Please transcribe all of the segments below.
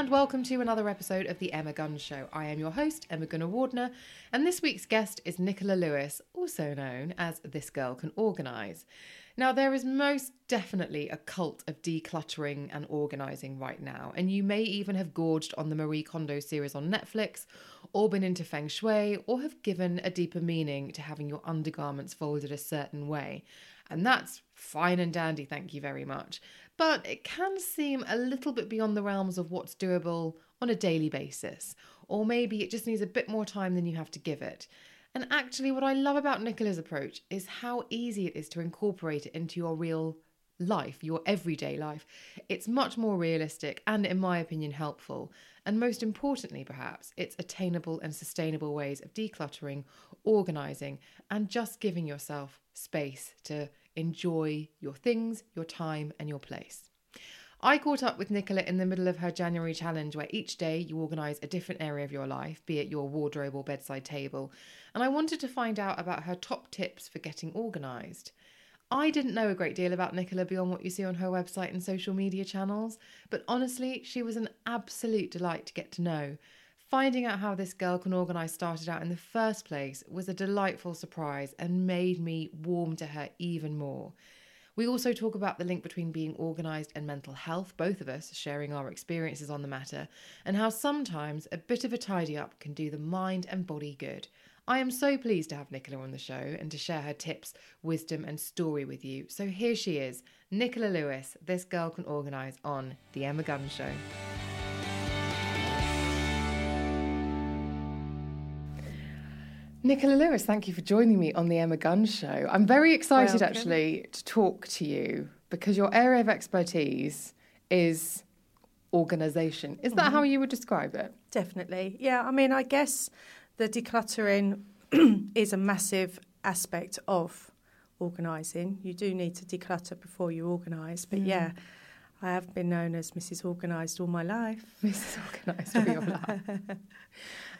and welcome to another episode of The Emma Guns Show. I am your host, Emma Gunavardhana, and this week's guest is Nicola Lewis, also known as This Girl Can Organise. Now, there is most definitely a cult of decluttering and organising right now, and you may even have gorged on the Marie Kondo series on Netflix, or been into feng shui, or have given a deeper meaning to having your undergarments folded a certain way. And that's fine and dandy, thank you very much but it can seem a little bit beyond the realms of what's doable on a daily basis. Or maybe it just needs a bit more time than you have to give it. And actually, what I love about Nicola's approach is how easy it is to incorporate it into your real life, your everyday life. It's much more realistic and, in my opinion, helpful. And most importantly, perhaps, it's attainable and sustainable ways of decluttering, organising, and just giving yourself space to enjoy your things, your time, and your place. I caught up with Nicola in the middle of her January challenge, where each day you organise a different area of your life, be it your wardrobe or bedside table, and I wanted to find out about her top tips for getting organised. I didn't know a great deal about Nicola beyond what you see on her website and social media channels, but honestly, she was an absolute delight to get to know. Finding out how this girl can organise started out in the first place was a delightful surprise and made me warm to her even more. We also talk about the link between being organised and mental health, both of us sharing our experiences on the matter, and how sometimes a bit of a tidy up can do the mind and body good. I am so pleased to have Nicola on the show and to share her tips, wisdom, and story with you. So here she is, Nicola Lewis, This Girl Can Organise on The Emma Guns Show. Nicola Lewis, thank you for joining me on the Emma Guns Show. I'm very excited Welcome. actually to talk to you because your area of expertise is organisation. Is that mm-hmm. how you would describe it? Definitely. Yeah, I mean, I guess the decluttering is a massive aspect of organising. You do need to declutter before you organise, but mm. yeah. I have been known as Mrs. Organised all my life. Mrs. Organised all your life.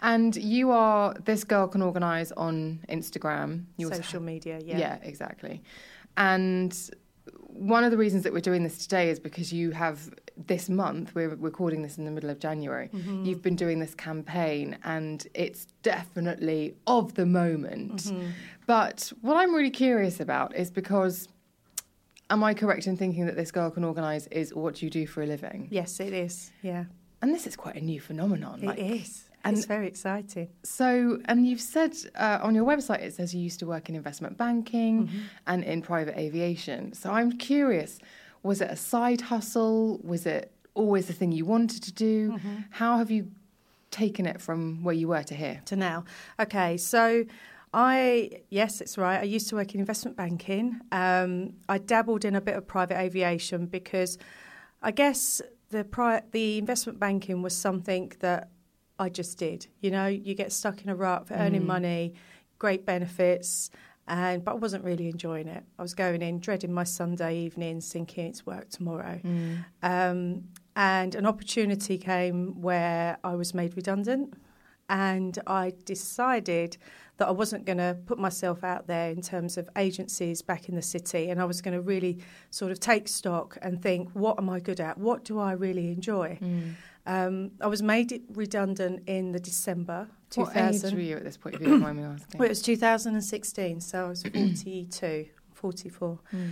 And you are this girl can organise on Instagram. You Social media, yeah. Yeah, exactly. And one of the reasons that we're doing this today is because you have this month, we're recording this in the middle of January, mm-hmm. you've been doing this campaign and it's definitely of the moment. Mm-hmm. But what I'm really curious about is because am I correct in thinking that this girl can organise is what you do for a living? Yes, it is. Yeah. And this is quite a new phenomenon. It like, is. And it's very exciting. So, and you've said uh, on your website it says you used to work in investment banking mm-hmm. and in private aviation. So I'm curious, was it a side hustle? Was it always the thing you wanted to do? Mm-hmm. How have you taken it from where you were to here? To now. Okay, so I yes, it's right. I used to work in investment banking. Um, I dabbled in a bit of private aviation because I guess the pri- the investment banking was something that I just did. You know, you get stuck in a rut for earning mm. money, great benefits, and but I wasn't really enjoying it. I was going in dreading my Sunday evenings, thinking it's work tomorrow. Mm. Um, and an opportunity came where I was made redundant, and I decided that I wasn't going to put myself out there in terms of agencies back in the city, and I was going to really sort of take stock and think, what am I good at? What do I really enjoy? Mm. Um, I was made redundant in the December 2000. What age were you at this point, if you don't mind me asking? Well, it was 2016, so I was 42, 44. Mm.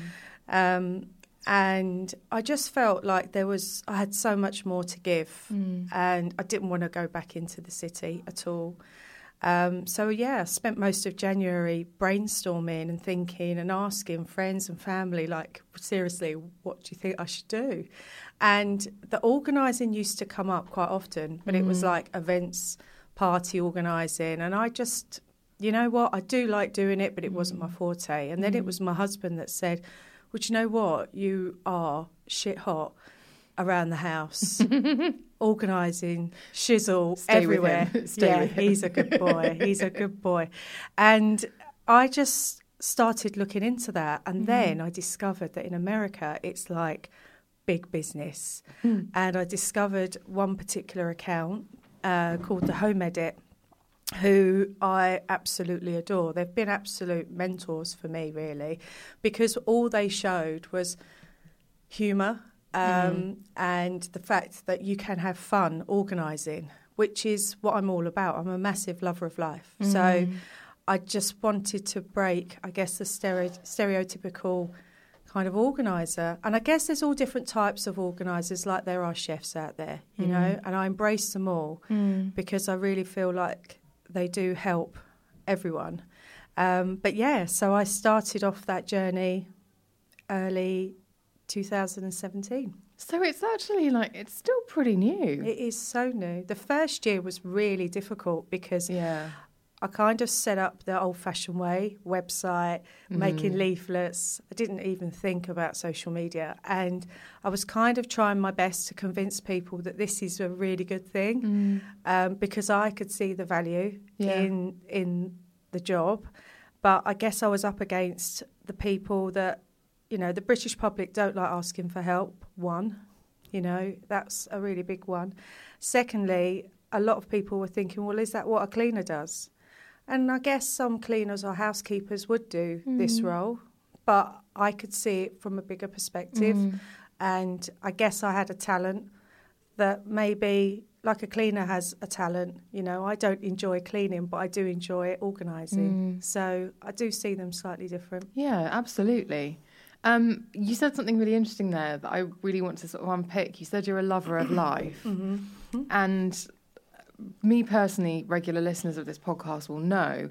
Um, and I just felt like there was, I had so much more to give, mm. and I didn't want to go back into the city at all. Um, so yeah, I spent most of January brainstorming and thinking and asking friends and family, like, seriously, what do you think I should do? And the organising used to come up quite often, but mm. it was mm. like events, party organising, and I just, you know what, I do like doing it, but it mm. wasn't my mm. forte. And then it mm. was my husband that said, "Well, you know what, you are shit hot." around the house, organising, shizzle Stay everywhere. yeah, he's a good boy. He's a good boy. And I just started looking into that. And mm-hmm. then I discovered that in America, it's like big business. Mm. And I discovered one particular account uh, called the Home Edit who I absolutely adore. They've been absolute mentors for me, really, because all they showed was humour um, mm. and the fact that you can have fun organising, which is what I'm all about. I'm a massive lover of life. Mm. So I just wanted to break, I guess, the stereo- stereotypical kind of organizer. And I guess there's all different types of organizers, like there are chefs out there, you mm. know, and I embrace them all mm. because I really feel like they do help everyone. Um, but yeah, so I started off that journey early 2017. So it's actually like it's still pretty new. It is so new. The first year was really difficult because yeah. I kind of set up the old fashioned way website, mm. making leaflets. I didn't even think about social media. And I was kind of trying my best to convince people that this is a really good thing mm. um, because I could see the value yeah. in, in the job. But I guess I was up against the people that, you know, the British public don't like asking for help, one. You know, that's a really big one. Secondly, a lot of people were thinking, well, is that what a cleaner does? And I guess some cleaners or housekeepers would do mm. this role, but I could see it from a bigger perspective. Mm. And I guess I had a talent that maybe, like a cleaner has a talent, you know, I don't enjoy cleaning, but I do enjoy organising. Mm. So I do see them slightly different. Yeah, absolutely. Um, you said something really interesting there that I really want to sort of unpick. You said you're a lover of life. Mm-hmm. mm-hmm. And me personally, regular listeners of this podcast will know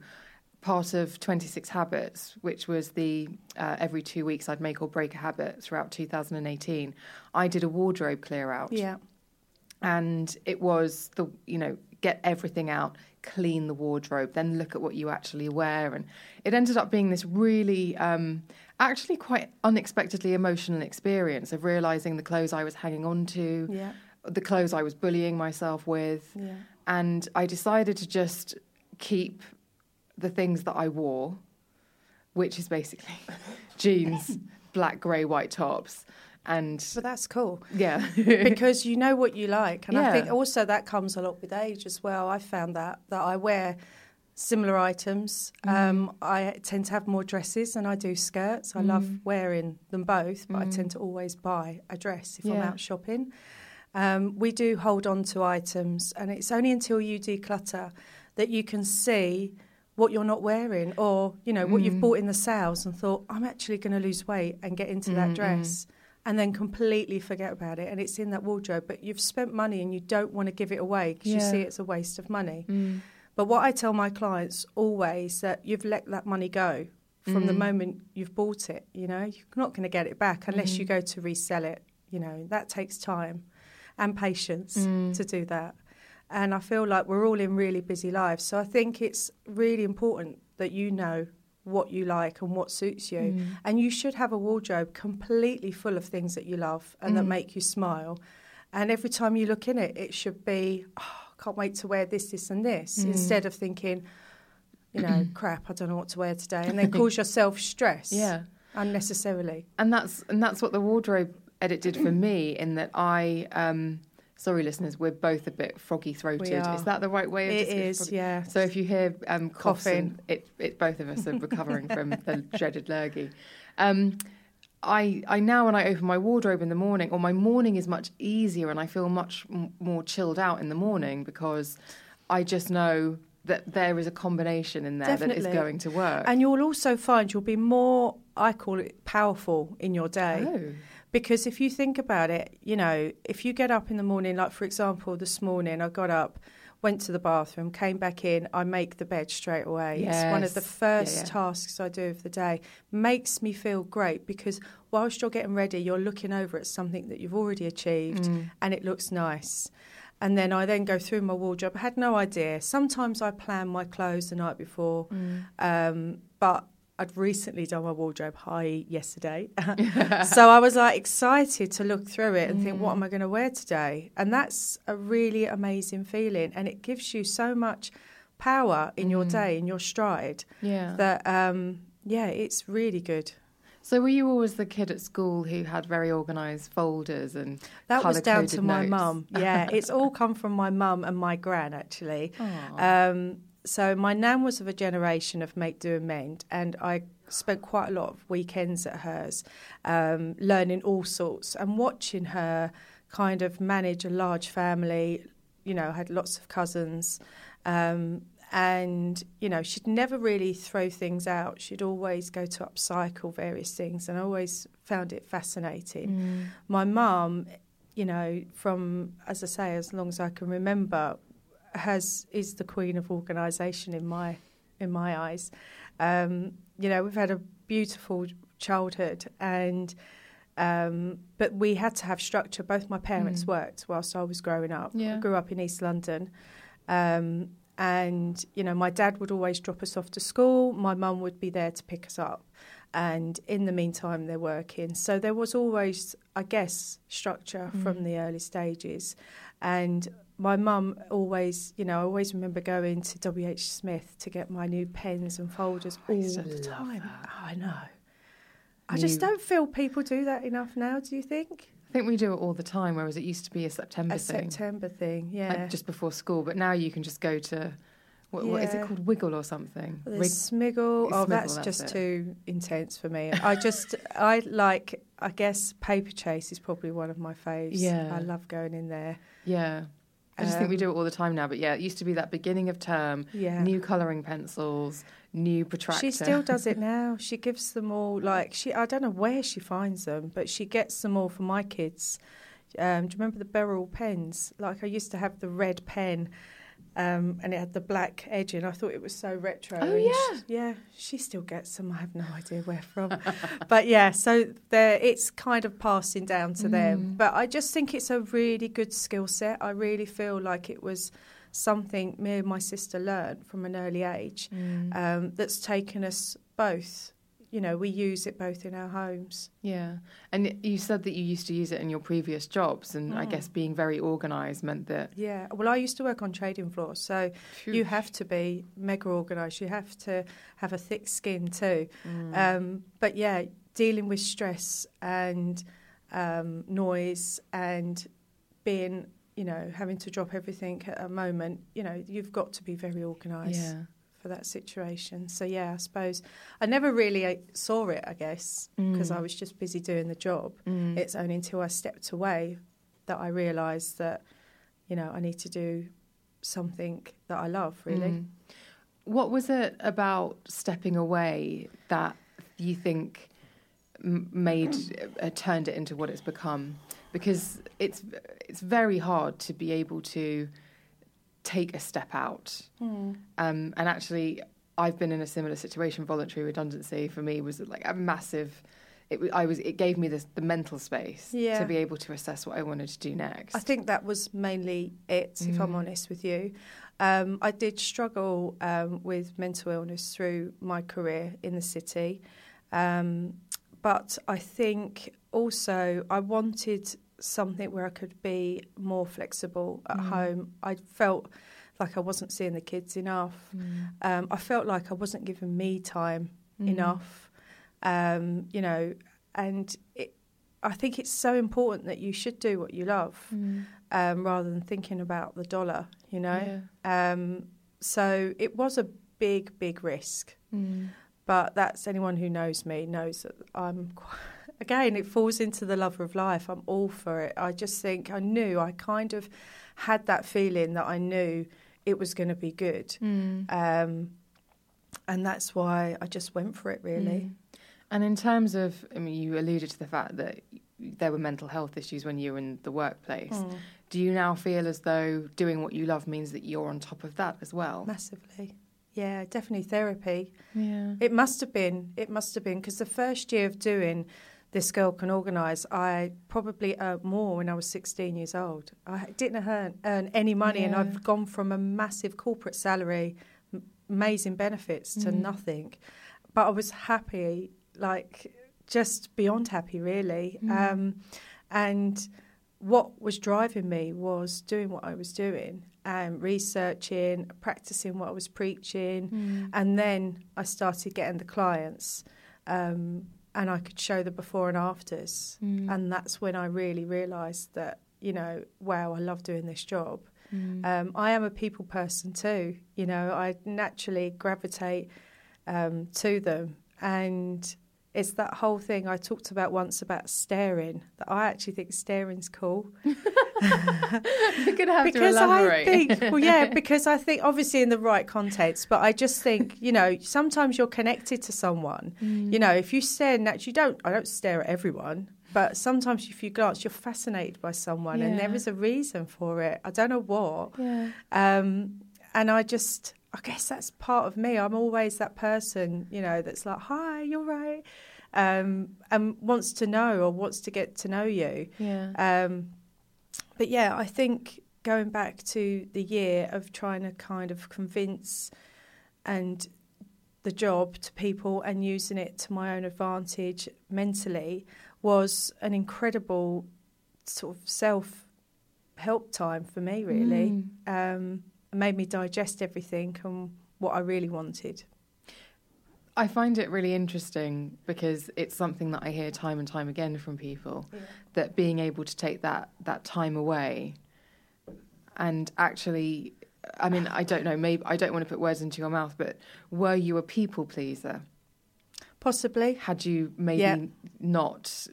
part of 26 Habits, which was the uh, every two weeks I'd make or break a habit throughout 2018, I did a wardrobe clear out. Yeah. And it was the, you know, get everything out, clean the wardrobe, then look at what you actually wear. And it ended up being this really, um, actually quite unexpectedly emotional experience of realizing the clothes I was hanging on to. Yeah. The clothes I was bullying myself with, yeah and I decided to just keep the things that I wore, which is basically jeans, black, grey, white tops. And but that's cool. Yeah. because you know what you like. And yeah. I think also that comes a lot with age as well. I found that that I wear similar items. Mm. Um, I tend to have more dresses than I do skirts. I mm. love wearing them both, but mm. I tend to always buy a dress if yeah. I'm out shopping. Um, we do hold on to items, and it's only until you declutter that you can see what you're not wearing or you know what mm. you've bought in the sales and thought i'm actually going to lose weight and get into mm that dress and then completely forget about it and it's in that wardrobe but you've spent money and you don't want to give it away because yeah. you see it's a waste of money mm. but what i tell my clients always that you've let that money go from the mm. moment you've bought it you know you're not going to get it back unless you mm. go to resell it you know that takes time and patience mm. to do that. And I feel like we're all in really busy lives. So I think it's really important that you know what you like and what suits you. Mm. And you should have a wardrobe completely full of things that you love and mm. that make you smile. And every time you look in it, it should be, oh, can't wait to wear this, this, and this, mm. instead of thinking, you know, crap, I don't know what to wear today, and then cause yourself stress. Yeah. Unnecessarily. And that's and that's what the wardrobe edit did for me in that I. Um, sorry, listeners, we're both a bit froggy throated. Is that the right way? Of it is, yeah. So if you hear um, coughing, it, it, both of us are recovering from the dreaded lurgy. Um, I, I now when I open my wardrobe in the morning, or my morning is much easier, and I feel much m- more chilled out in the morning because I just know that there is a combination in there Definitely. that is going to work. And you'll also find you'll be more, I call it, powerful in your day. Oh because if you think about it, you know, if you get up in the morning, like for example, this morning I got up, went to the bathroom, came back in, I make the bed straight away. Yes. It's one of the first yeah, yeah. tasks I do of the day. Makes me feel great because whilst you're getting ready, you're looking over at something that you've already achieved mm. and it looks nice. And then I then go through my wardrobe. I had no idea. Sometimes I plan my clothes the night before, mm. um, but I'd recently done my wardrobe high yesterday. so I was like excited to look through it and mm. think, what am I going to wear today? And that's a really amazing feeling. And it gives you so much power in mm. your day, in your stride. Yeah. That, um, yeah, it's really good. So were you always the kid at school who had very organised folders and that was down to my mum? Yeah, it's all come from my mum and my gran actually. Um, so my nan was of a generation of make, do, and mend, and I spent quite a lot of weekends at hers, um, learning all sorts and watching her kind of manage a large family. You know, had lots of cousins. Um, and you know she'd never really throw things out she'd always go to upcycle various things and i always found it fascinating Mm. my mum you know from as i say as long as i can remember has is the queen of organisation in my in my eyes. Um, you know we've had a beautiful childhood and um, but we had to have structure. Both my parents Mm. worked whilst i was growing up. Yeah. i grew up in east london. Um, and you know my dad would always drop us off to school. My mum would be there to pick us up. And in the meantime they're working. So there was always i guess structure Mm. from the early stages. And my mum always you know i always remember going to wh smith to get my new pens and folders all the time that. oh, i know i just don't feel people do that enough now do you think I think we do it all the time, whereas it used to be a September a thing, september thing yeah like just before school. But now you can just go to what, what is it called, Wiggle or something? The Rig- smiggle. Oh, Smiggle, that's, that's just it. too intense for me. I just, I like, I guess Paper Chase is probably one of my faves. Yeah. I love going in there. yeah, I just think we Um, do it all the time now. But yeah, it used to be that beginning of term, Yeah. new colouring pencils, new protractor. She still does it now. She gives them all, like, she, I don't know where she finds them, but she gets them all for my kids. Um, do you remember the Berol pens? Like, I used to have the red pen. Um, and it had the black edging. I thought it was so retro. Oh, yeah. she- yeah. She still gets them. I have no idea where from. but yeah, so it's kind of passing down to them. Mm. But I just think it's a really good skill set. I really feel like it was something me and my sister learned from an early age Mm. um, that's taken us both. You know, we use it both in our homes. Yeah, and you said that you used to use it in your previous jobs, and I Mm. guess being very organised meant that Yeah. Well, I used to work on trading floors, so you have to be mega organised. You have to have a thick skin too. Mm. Um, but yeah, dealing with stress and um, noise and being, you know, having to drop everything at a moment, you know, you've got to be very organised yeah. For that situation. So yeah, I suppose I never really uh, saw it, I guess, because Mm. I was just busy doing the job. Mm. It's only until I stepped away that I realised that, you know, I need to do something that I love, really. Mm. What was it about stepping away that you think made uh, turned it into what it's become? Because it's it's very hard to be able to take a step out. Hmm. Um, and actually, I've been in a similar situation. Voluntary redundancy for me was like a massive. It, I was. It gave me this, the mental space Yeah. to be able to assess what I wanted to do next. I think that was mainly it, if I'm Mm. honest with you. Um, I did struggle um, with mental illness through my career in the city. Um, but I think also I wanted something where I could be more flexible at Mm. home. I felt like I wasn't seeing the kids enough. Mm. Um, I felt like I wasn't giving me time Mm. enough, um, you know, and it, I think it's so important that you should do what you love Mm. um, rather than thinking about the dollar, you know. Yeah. Um, so it was a big, big risk, Mm. but that's anyone who knows me knows that I'm. Quite, again, it falls into the love of life. I'm all for it. I just think I knew. I kind of had that feeling that I knew it was going to be good, Mm. um, and that's why I just went for it. Really. Mm. And in terms of, I mean, you alluded to the fact that there were mental health issues when you were in the workplace. Mm. Do you now feel as though doing what you love means that you're on top of that as well? Massively. Yeah, definitely therapy. Yeah. It must have been. It must have been because the first year of doing this girl can organise, I probably earned more when I was 16 years old. I didn't earn, earn any money, and I've gone from a massive corporate salary, m- amazing benefits, to Mm. nothing. But I was happy, like just beyond happy, really. Mm. Um, and what was driving me was doing what I was doing and researching, practicing what I was preaching. Mm. And then I started getting the clients, um, and I could show the before and afters. Mm. And that's when I really realised that, you know, wow, I love doing this job. Mm. Um, I am a people person too. You know, I naturally gravitate um, to them, and it's that whole thing I talked about once about staring. That I actually think staring's cool. You're gonna have because to elaborate. I think, well, yeah, because I think obviously in the right context, but I just think you know sometimes you're connected to someone. Mm. You know, if you stare naturally, you don't. I don't stare at everyone, but sometimes if you glance, you're fascinated by someone, yeah. and there is a reason for it. I don't know what. Yeah. Um, and I just, I guess that's part of me. I'm always that person, you know, that's like, "Hi, you're right," um, and wants to know or wants to get to know you. Yeah. Um, but yeah, I think going back to the year of trying to kind of convince and the job to people and using it to my own advantage mentally was an incredible sort of self help time for me, really. Mm. Um, made me digest everything and what I really wanted. I find it really interesting because it's something that I hear time and time again from people yeah. that being able to take that that time away and actually I mean I don't know maybe I don't want to put words into your mouth but were you a people pleaser possibly had you maybe yeah. not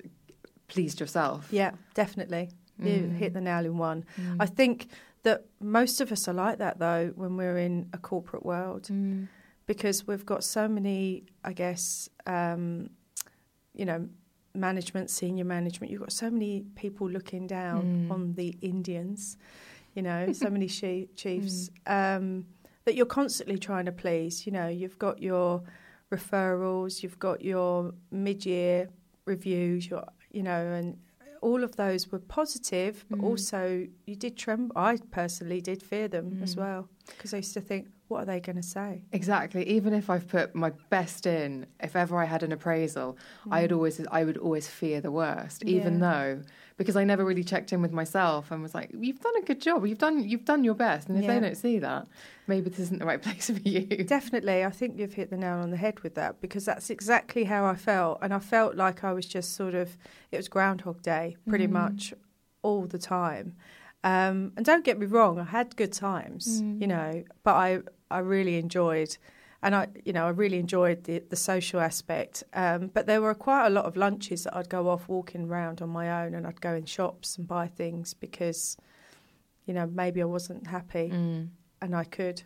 pleased yourself yeah definitely mm. you hit the nail in one mm. I think that most of us are like that though when we're in a corporate world mm because we've got so many, I guess, um, you know, management, senior management. You've got so many people looking down mm. on the Indians, you know, so many she- chiefs mm. um, that you're constantly trying to please. You know, you've got your referrals, you've got your mid-year reviews, your, you know, and all of those were positive, but mm. also you did tremble. I personally did fear them as mm. well because I used to think, what are they going to say? Exactly. Even if I've put my best in, if ever I had an appraisal, mm. I'd always I would always fear the worst, even yeah. though because I never really checked in with myself and was like, "You've done a good job. You've done you've done your best." And if yeah. they don't see that, maybe this isn't the right place for you. Definitely, I think you've hit the nail on the head with that because that's exactly how I felt, and I felt like I was just sort of it was Groundhog Day pretty mm. much all the time. Um, and don't get me wrong, I had good times, mm. you know, but I I really enjoyed, and I you know I really enjoyed the the social aspect. Um, but there were quite a lot of lunches that I'd go off walking around on my own, and I'd go in shops and buy things because, you know, maybe I wasn't happy, mm. and I could.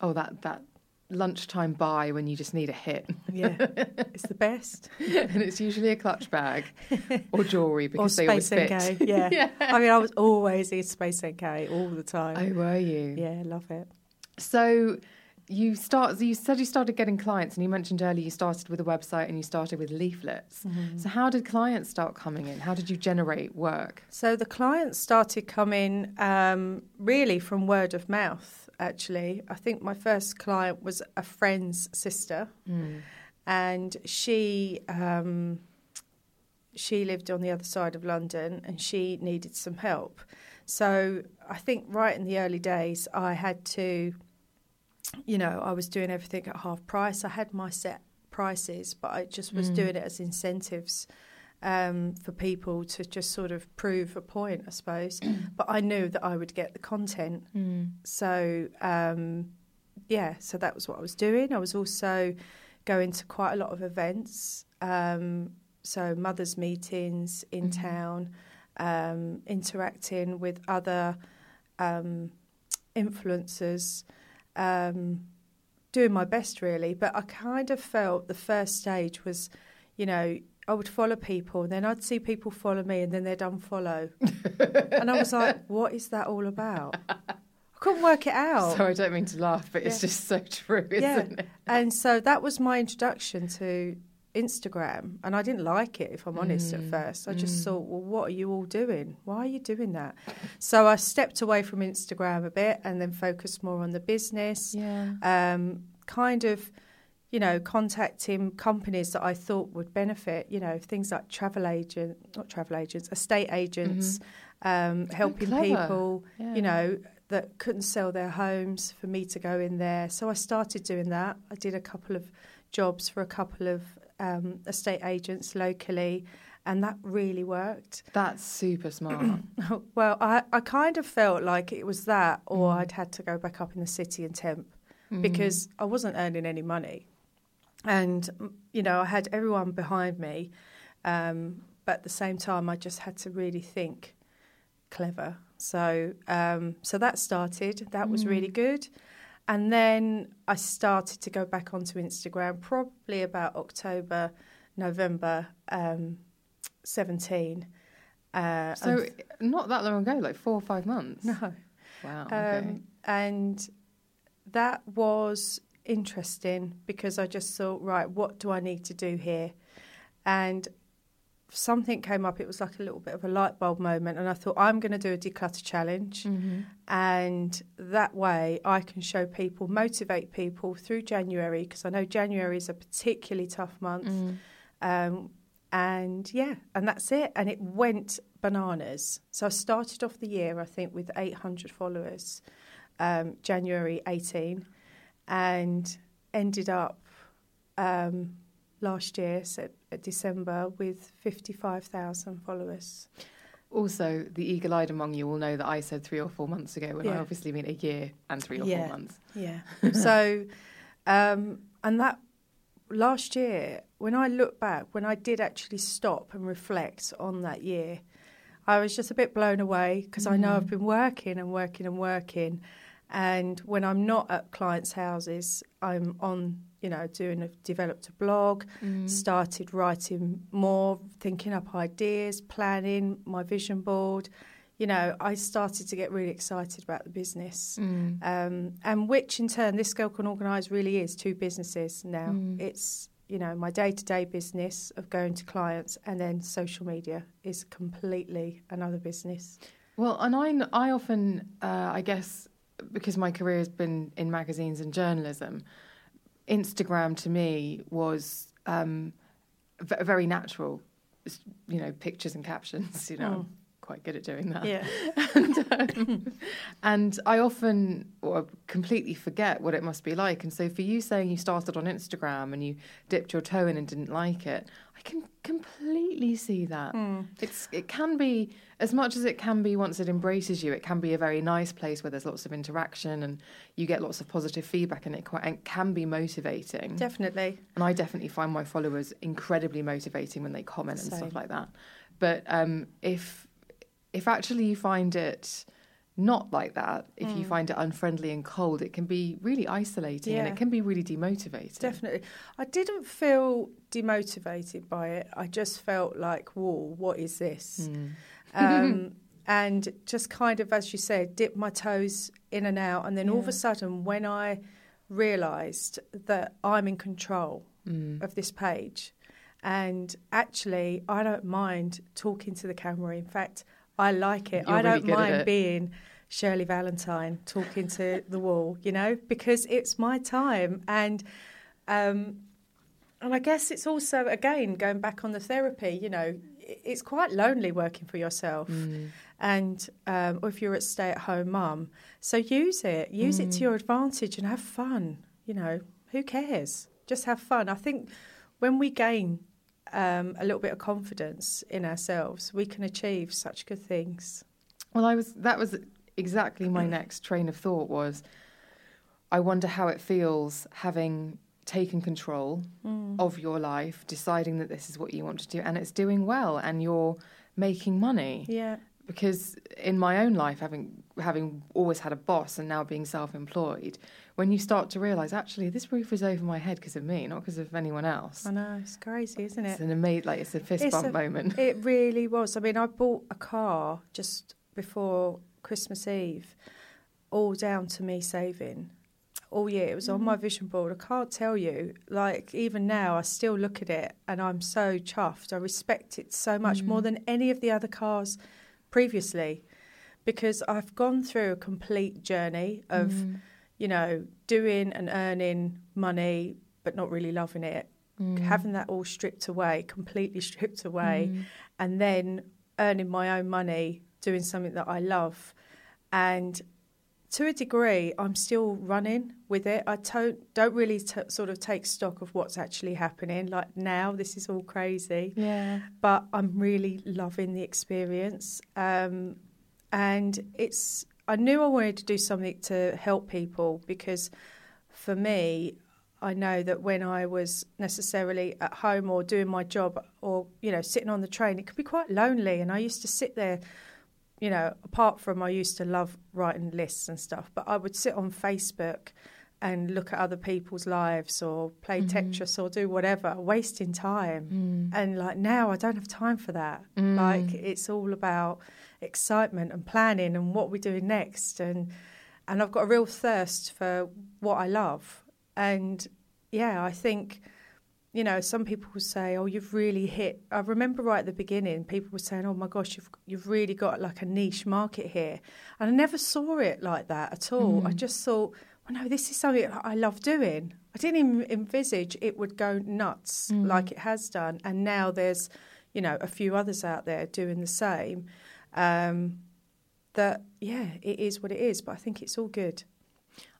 Oh, that that lunchtime buy when you just need a hit. Yeah, it's the best. and it's usually a clutch bag or jewellery because or they always fit. Yeah. yeah. I mean, I was always in Space NK all the time. Oh, were you? Yeah, love it. So you start you said you started getting clients and you mentioned earlier you started with a website and you started with leaflets mm-hmm. so how did clients start coming in how did you generate work so the clients started coming um, really from word of mouth actually. I think my first client was a friend's sister, mm. and she um, she lived on the other side of London, and she needed some help. So I think right in the early days, I had to, you know, I was doing everything at half price. I had my set prices, but I just was mm. doing it as incentives um, for people to just sort of prove a point, I suppose. but I knew that I would get the content. Mm. So, um, yeah, so that was what I was doing. I was also going to quite a lot of events. Um, so, mothers' meetings in mm. town, um, interacting with other um, influencers. Um, doing my best really, but I kind of felt the first stage was, you know, I would follow people, and then I'd see people follow me, and then they'd unfollow. and I was like, what is that all about? I couldn't work it out. So I don't mean to laugh, but yeah. it's just so true, isn't yeah. it? And so that was my introduction to Instagram, and I didn't like it, if I'm honest, mm. at first. I just mm. thought, well, what are you all doing? Why are you doing that? So I stepped away from Instagram a bit and then focused more on the business. Yeah. Um, kind of you know, contacting companies that I thought would benefit, you know, things like travel agent, not travel agents, estate agents, mm-hmm. um, helping people, yeah. you know, that couldn't sell their homes for me to go in there. So I started doing that. I did a couple of jobs for a couple of um, estate agents locally. and that really worked. That's super smart. well, I, I kind of felt like it was that, or Mm. I'd had to go back up in the city and temp Mm. because I wasn't earning any money. And, mm, you know, I had everyone behind me. Um, but at the same time, I just had to really think clever. So, um, so that started. That was really Mm. good. And then I started to go back onto Instagram probably about October, November um, 17. Uh, so not that long ago, like four or five months. no. Wow. Okay. Um, and that was interesting because I just thought, right, what do I need to do here? And something came up. It was like a little bit of a light bulb moment. And I thought, I'm going to do a declutter challenge. Mhm. And that way I can show people, motivate people through January because I know January is a particularly tough month. Mm. Um, and yeah, and that's it. And it went bananas. So I started off the year, I think, with 800 followers, um, January 18, and ended up um, last year, so uh, December, with 55,000 followers. Also, the eagle-eyed among you will know that I said three or four months ago, when I obviously mean a year and three or Yeah. four months. Yeah. so, um, and that last year, when I look back, when I did actually stop and reflect on that year, I was just a bit blown away because I know Mm. I've been working and working and working. And when I'm not at clients' houses, I'm on, you know, doing a developed a blog, Mm. started writing more, thinking up ideas, planning my vision board. You know, I started to get really excited about the business. Mm. Um, and which in turn, this girl can organise really is two businesses now. Mm. It's you know my day to day business of going to clients, and then social media is completely another business. Well, and I, I often, uh, I guess, because my career has been in magazines and journalism, Instagram to me was um, v- very natural. You know, pictures and captions. You know, Mm. Quite good at doing that. Yeah, and, um, and I often or completely forget what it must be like. And so, for you saying you started on Instagram and you dipped your toe in and didn't like it, I can completely see that. Mm. It's it can be as much as it can be once it embraces you. It can be a very nice place where there's lots of interaction and you get lots of positive feedback, and it quite and can be motivating. definitely. And I definitely find my followers incredibly motivating when they comment and stuff like that. But um, if if actually you find it not like that, if you Mm. find it unfriendly and cold, it can be really isolating and it can be really demotivating. Definitely. I didn't feel demotivated by it. I just felt like, whoa, what is this? Mm. um, and just kind of, as you said, dip my toes in and out. And then all of a sudden, when I realised that I'm in control Mm. of this page, and actually, I don't mind talking to the camera. In fact, I like it. You're I don't at mind being Shirley Valentine talking to the wall, you know, because it's my time. And um, and I guess it's also again going back on the therapy. You know, it's quite lonely working for yourself, Mm. and um, or if you're a stay-at-home mum, so use it, use it to Mm. your advantage, and have fun. You know, who cares? Just have fun. I think when we gain um, a little bit of confidence in ourselves, we can achieve such good things. Well, I was that was exactly my next train of thought was I wonder how it feels having taken control Mm. of your life, deciding that this is what you want to do and it's doing well and you're making money. Yeah, Because in my own life having having always had a boss and now being self-employed, when you start to realize actually this roof is over my head because of me, not because of anyone else. I know it's crazy, isn't it? It's an amazing like it's a fist It's bump a- moment. It really was. I mean, I bought a car just before Christmas Eve, all down to me saving all year. It was on my vision board. I can't tell you. Like even now, I still look at it and I'm so chuffed. I respect it so much more Mm. than any of the other cars previously, because I've gone through a complete journey of Mm. you know doing and earning money but not really loving it. Mm. Having that all stripped away, completely stripped away Mm. and then earning my own money doing something that I love and to a degree, I'm still running with it. I don't don't really t- sort of take stock of what's actually happening. Like now, this is all crazy. Yeah. But I'm really loving the experience, um, and it's. I knew I wanted to do something to help people because, for me, I know that when I was necessarily at home or doing my job or you know sitting on the train, it could be quite lonely, and I used to sit there you know, apart from I used to love writing lists and stuff, but I would sit on Facebook and look at other people's lives or play mm. Tetris or do whatever, wasting time. Mm. And like now, I don't have time for that. Mm. Like it's all about excitement and planning and what we're doing next. And and I've got a real thirst for what I love. And yeah, I think you know, some people will say, "Oh, you've really hit." I remember right at the beginning, people were saying, "Oh my gosh, you've you've really got like a niche market here," and I never saw it like that at all. Mm. I just thought, "Well, no, this is something I love doing." I didn't even envisage it would go nuts mm. like it has done, and now there's, you know, a few others out there doing the same. Um, that yeah, it is what it is, but I think it's all good.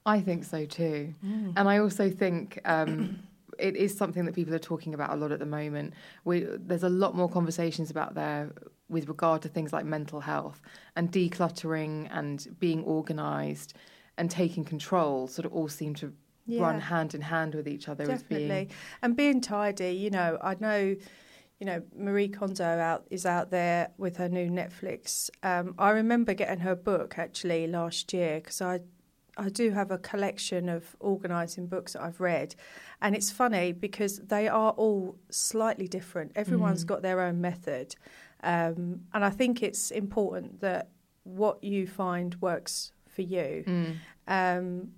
I think so too, mm. and I also think. Um, it is something that people are talking about a lot at the moment. We, there's a lot more conversations about there with regard to things like mental health and decluttering and being organised and taking control. Sort of all seem to yeah. run hand in hand with each other. Definitely, being... and being tidy. You know, I know. You know, Marie Kondo out is out there with her new Netflix. Um, I remember getting her book actually last year because I I do have a collection of organising books that I've read, and it's funny because they are all slightly different. Everyone's mm. got their own method, um, and I think it's important that what you find works for you. Mm. Um,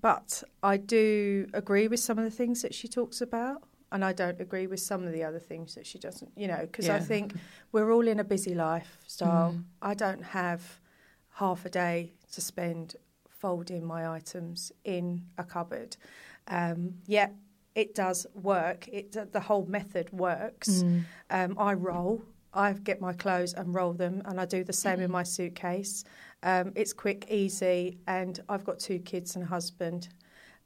but I do agree with some of the things that she talks about, and I don't agree with some of the other things that she doesn't. You know, because yeah. I think we're all in a busy lifestyle. Mm. I don't have half a day to spend folding my items in a cupboard. Um, yeah, it does work. It the whole method works. Mm. Um, I roll. I get my clothes and roll them, and I do the same mm. in my suitcase. Um, it's quick, easy, and I've got two kids and a husband,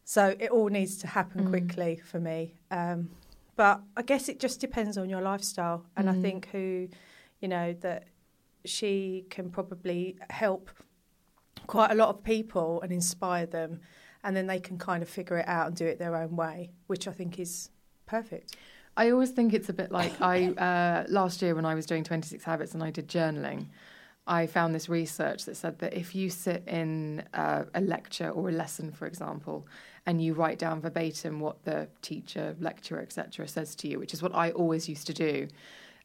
so it all needs to happen mm. quickly for me. Um, but I guess it just depends on your lifestyle, and I mm. think who, you know, that she can probably help quite a lot of people and inspire them, and then they can kind of figure it out and do it their own way, which I think is perfect. I always think it's a bit like I uh, last year when I was doing 26 Habits and I did journaling. I found this research that said that if you sit in uh, a lecture or a lesson, for example, and you write down verbatim what the teacher, lecturer, etc., says to you, which is what I always used to do,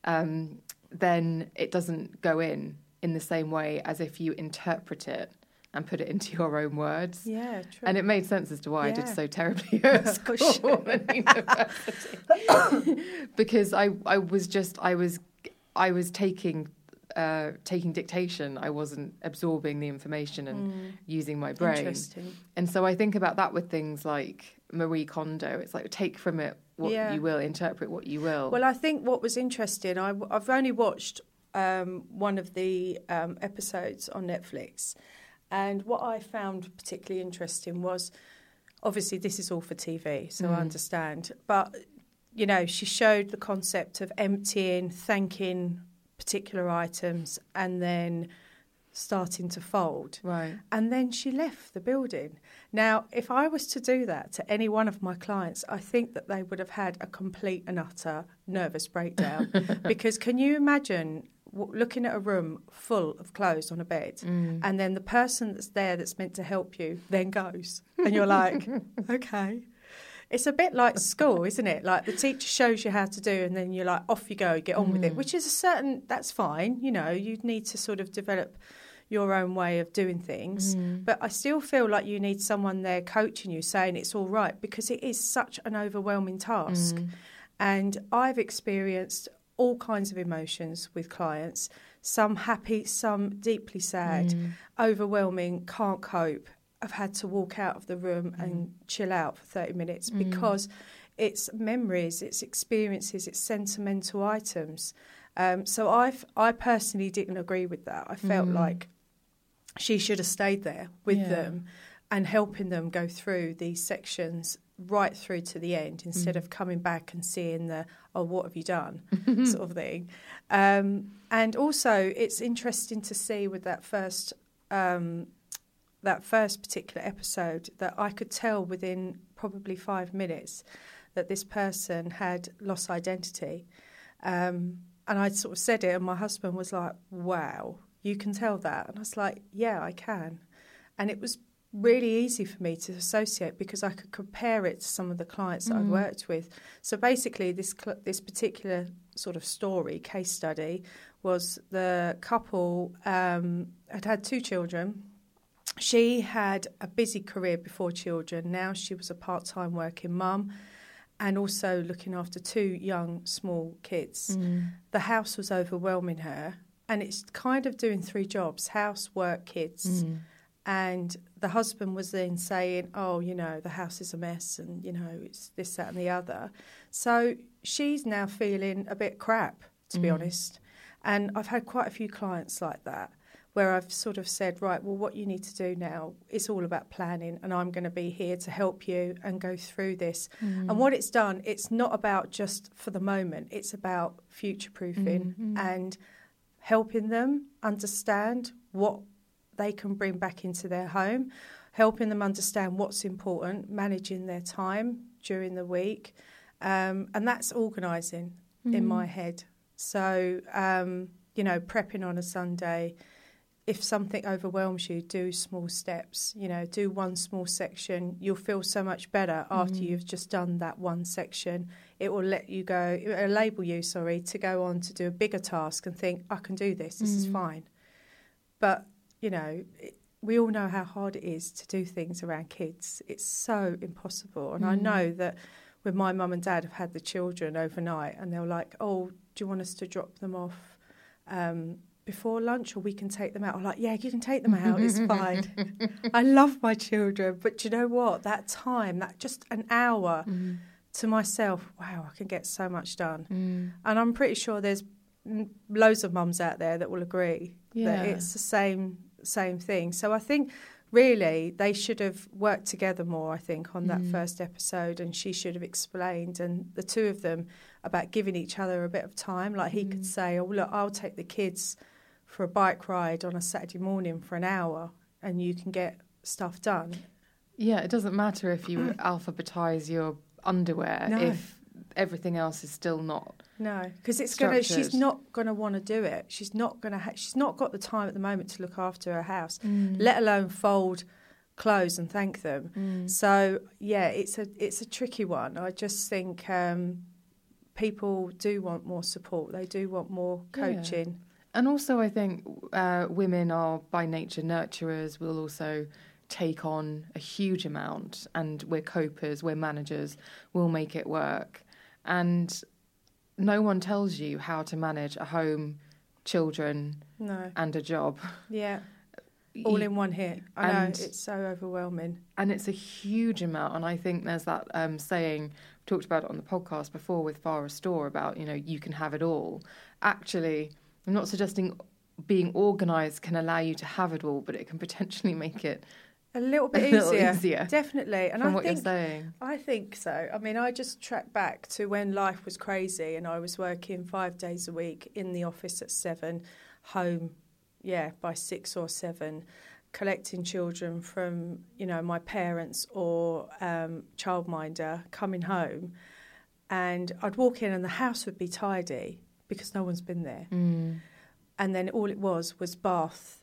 um, then it doesn't go in in the same way as if you interpret it and put it into your own words. Yeah, true. And it made sense as to why yeah. I did so terribly at school and university. because I, I was just I was I was taking uh, taking dictation. I wasn't absorbing the information and mm. using my brain. And so I think about that with things like Marie Kondo. It's like take from it what yeah. you will, interpret what you will. Well, I think what was interesting, I, have only watched um, one of the um, episodes on Netflix, and what I found particularly interesting was obviously this is all for TV, so mm. I understand. But, you know, she showed the concept of emptying, thanking particular items, and then starting to fold. Right. And then she left the building. Now, if I was to do that to any one of my clients, I think that they would have had a complete and utter nervous breakdown. because can you imagine looking at a room full of clothes on a bed, mm. and then the person that's there that's meant to help you then goes, and you're like, okay. It's a bit like school, isn't it? Like the teacher shows you how to do, and then you're like, off you go, get on mm. with it. Mm. Which is a certain, that's fine. You know, you need to sort of develop your own way of doing things. Mm. But I still feel like you need someone there coaching you, saying it's all right, because it is such an overwhelming task. Mm. And I've experienced all kinds of emotions with clients some happy, some deeply sad, mm. overwhelming, can't cope. I've had to walk out of the room mm. and chill out for 30 minutes mm. because it's memories, it's experiences, it's sentimental items. Um, so I I personally didn't agree with that. I felt mm. like she should have stayed there with Yeah. them and helping them go through these sections right through to the end instead Mm. of coming back and seeing the oh what have you done sort of thing um, and also it's interesting to see with that first um, that first particular episode that I could tell within probably five minutes that this person had lost identity um, and I sort of said it and my husband was like wow you can tell that and I was like yeah I can and it was really easy for me to associate because I could compare it to some of the clients that I've Mm. worked with. So basically, this cl- this particular sort of story case study was the couple um, had had two children. She had a busy career before children. Now she was a part time working mum. And also looking after two young, small kids. Mm. The house was overwhelming her, and it's kind of doing three jobs house, work, kids Mm. and the husband was then saying, "Oh, you know, the house is a mess, and you know, it's this, that, and the other." So she's now feeling a bit crap, to be Mm. honest. And I've had quite a few clients like that, where I've sort of said, "Right, well, what you need to do now is all about planning, and I'm going to be here to help you and go through this." Mm. And what it's done, it's not about just for the moment; it's about future proofing Mhm. and helping them understand what they can bring back into their home, helping them understand what's important, managing their time during the week. Um, and that's organising in Mm. my head. So, um, you know, prepping on a Sunday, if something overwhelms you, do small steps. You know, do one small section. You'll feel so much better after Mhm. you've just done that one section. It will let you go, it will enable you, sorry, to go on to do a bigger task and think, I can do this, this is Mhm. fine. But, you know, it, we all know how hard it is to do things around kids. It's so impossible. And I Mm. know that when my mum and dad have had the children overnight and they're like, oh, do you want us to drop them off um, before lunch or we can take them out? I'm like, yeah, you can take them out. It's fine. I love my children. But you know what? That time, that just an hour Mm. to myself, wow, I can get so much done. Mm. And I'm pretty sure there's loads of mums out there that will agree Yeah. that it's the same same thing. So I think really they should have worked together more. I think on that Mm. first episode, and she should have explained, and the two of them about giving each other a bit of time. Like he Mm. could say, "Oh look, I'll take the kids for a bike ride on a Saturday morning for an hour, and you can get stuff done." Yeah, it doesn't matter if you alphabetize your underwear No. if everything else is still not. No, because it's gonna. She's not gonna want to do it. She's not gonna. Ha- she's not got the time at the moment to look after her house, Mm. let alone fold clothes and thank them. Mm. So yeah, it's a it's a tricky one. I just think um, people do want more support. They do want more Yeah. And also, I think uh, women are by nature nurturers. We'll also take on a huge amount, and we're copers, we're managers. We'll make it work. And no one tells you how to manage a home, children, No, and a job. yeah, all in one hit. I know And- it's so overwhelming. and it's a huge amount. And I think there's that um, saying we talked about it on the podcast before with Farrah Storr about you know you can have it all. Actually, I'm not suggesting being organised can allow you to have it all, but it can potentially make it A little a bit little easier, easier definitely. And from I what think you're saying. I think so. I mean, I just track back to when life was crazy and I was working five days a week in the office at seven, home, yeah, by six or seven, collecting children from, you know, my parents or um, childminder coming home. And I'd walk in and the house would be tidy because no one's been there. Mm. And then all it was was bath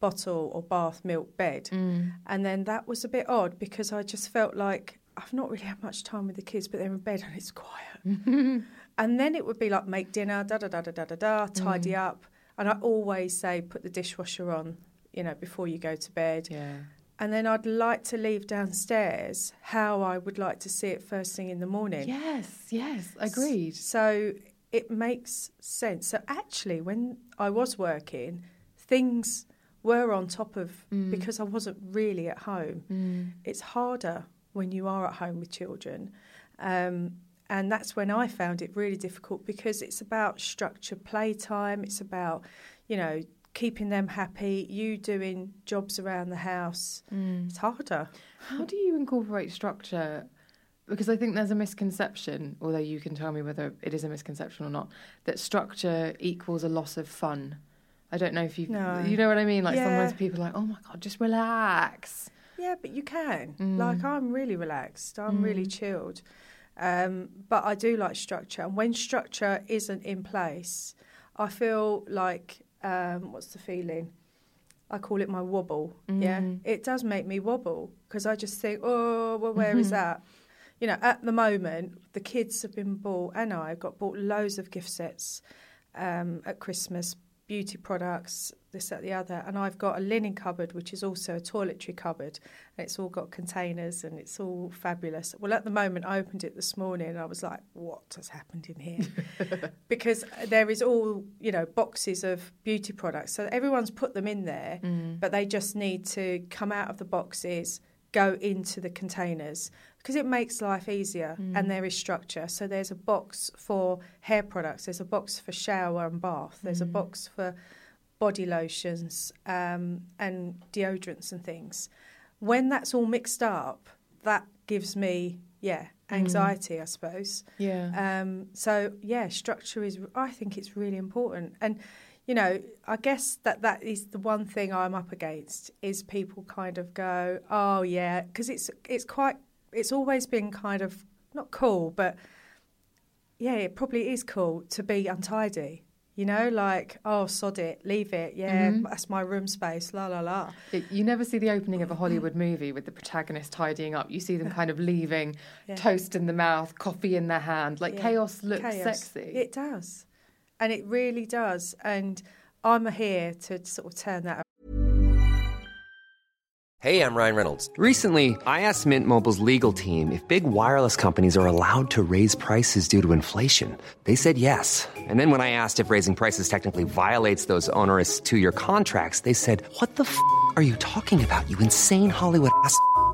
bottle or bath milk bed. Mm. And then that was a bit odd because I just felt like I've not really had much time with the kids, but they're in bed and it's quiet. and then it would be like make dinner, da da da da da da da, tidy Mm. up. And I always say put the dishwasher on, you know, before you go to bed. Yeah. And then I'd like to leave downstairs how I would like to see it first thing in the morning. Yes. Yes. Agreed. So it makes sense. So actually, when I was working, things were on top of Mm. because I wasn't really at home. Mm. It's harder when you are at home with children. Um, and that's when I found it really difficult because it's about structured playtime. It's about, you know, keeping them happy, you doing jobs around the house. Mm. It's harder. How do you incorporate structure? Because I think there's a misconception, although you can tell me whether it is a misconception or not, that structure equals a loss of fun. I don't know if you No. you know what I mean. Like Yeah. sometimes people are like, oh my god, just relax. Yeah, but you can. Mm. Like I'm really relaxed. I'm really chilled. Um, but I do like structure, and when structure isn't in place, I feel like um, what's the feeling? I call it my wobble. Yeah, Mm. it does make me wobble because I just think, oh, well, where is Mhm. that? You know, at the moment, the kids have been bought, and I have got bought loads of gift sets um, at Christmas, beauty products, this, that, the other. And I've got a linen cupboard, which is also a toiletry cupboard. And it's all got containers and it's all fabulous. Well, at the moment, I opened it this morning and I was like, what has happened in here? because there is all, you know, boxes of beauty products. So everyone's put them in there, Mm. but they just need to come out of the boxes, go into the containers because it makes life easier Mm. and there is structure. So there's a box for hair products, there's a box for shower and bath, there's a Mm. box for body lotions um, and deodorants and things. When that's all mixed up, that gives me, yeah, Mm. anxiety, I suppose. Yeah. Um, so yeah, structure is. I think it's really important, and you know, I guess that that is the one thing I'm up against is people kind of go, oh yeah, because it's it's quite. It's always been kind of not cool, but yeah, it probably is cool to be untidy. You know, like oh, sod it, leave it. Yeah, Mhm. that's my room space. La la la. You never see the opening of a Hollywood movie with the protagonist tidying up. You see them kind of leaving, Yeah. toast in the mouth, coffee in their hand. Like Yeah. chaos looks Chaos. sexy. It does, and it really does. And I'm here to sort of turn that Hey, I'm Ryan Reynolds. Recently, I asked Mint Mobile's legal team if big wireless companies are allowed to raise prices due to inflation. They said yes. And then when I asked if raising prices technically violates those onerous two year contracts, they said, What the f are you talking about, you insane Hollywood ass?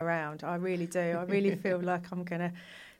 Around. I really do. I really feel like I'm going to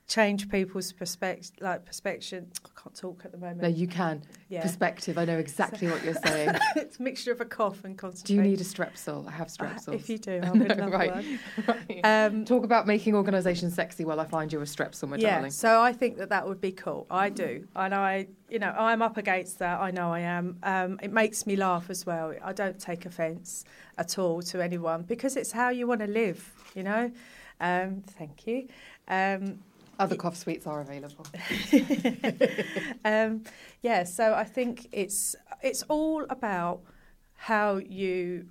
change people's perspective, like perspective. I can't talk at the moment. no, you can. Yeah. Perspective. I know exactly what you're saying. it's a mixture of a cough and concentration. Do you need a strepsil? I have Uh, strepsils. if you do, I would love right. one. right. Um, Talk about making organisations sexy while I find you a strepsil, my yeah, darling. so I think that that would be cool. I do, and I, you know, I'm up against that. I know I am. Um, it makes me laugh as well. I don't take offence at all to anyone because it's how you want to live. You know. Um, thank you. Um, Other cough sweets are available. um, yeah, so I think it's it's all about how you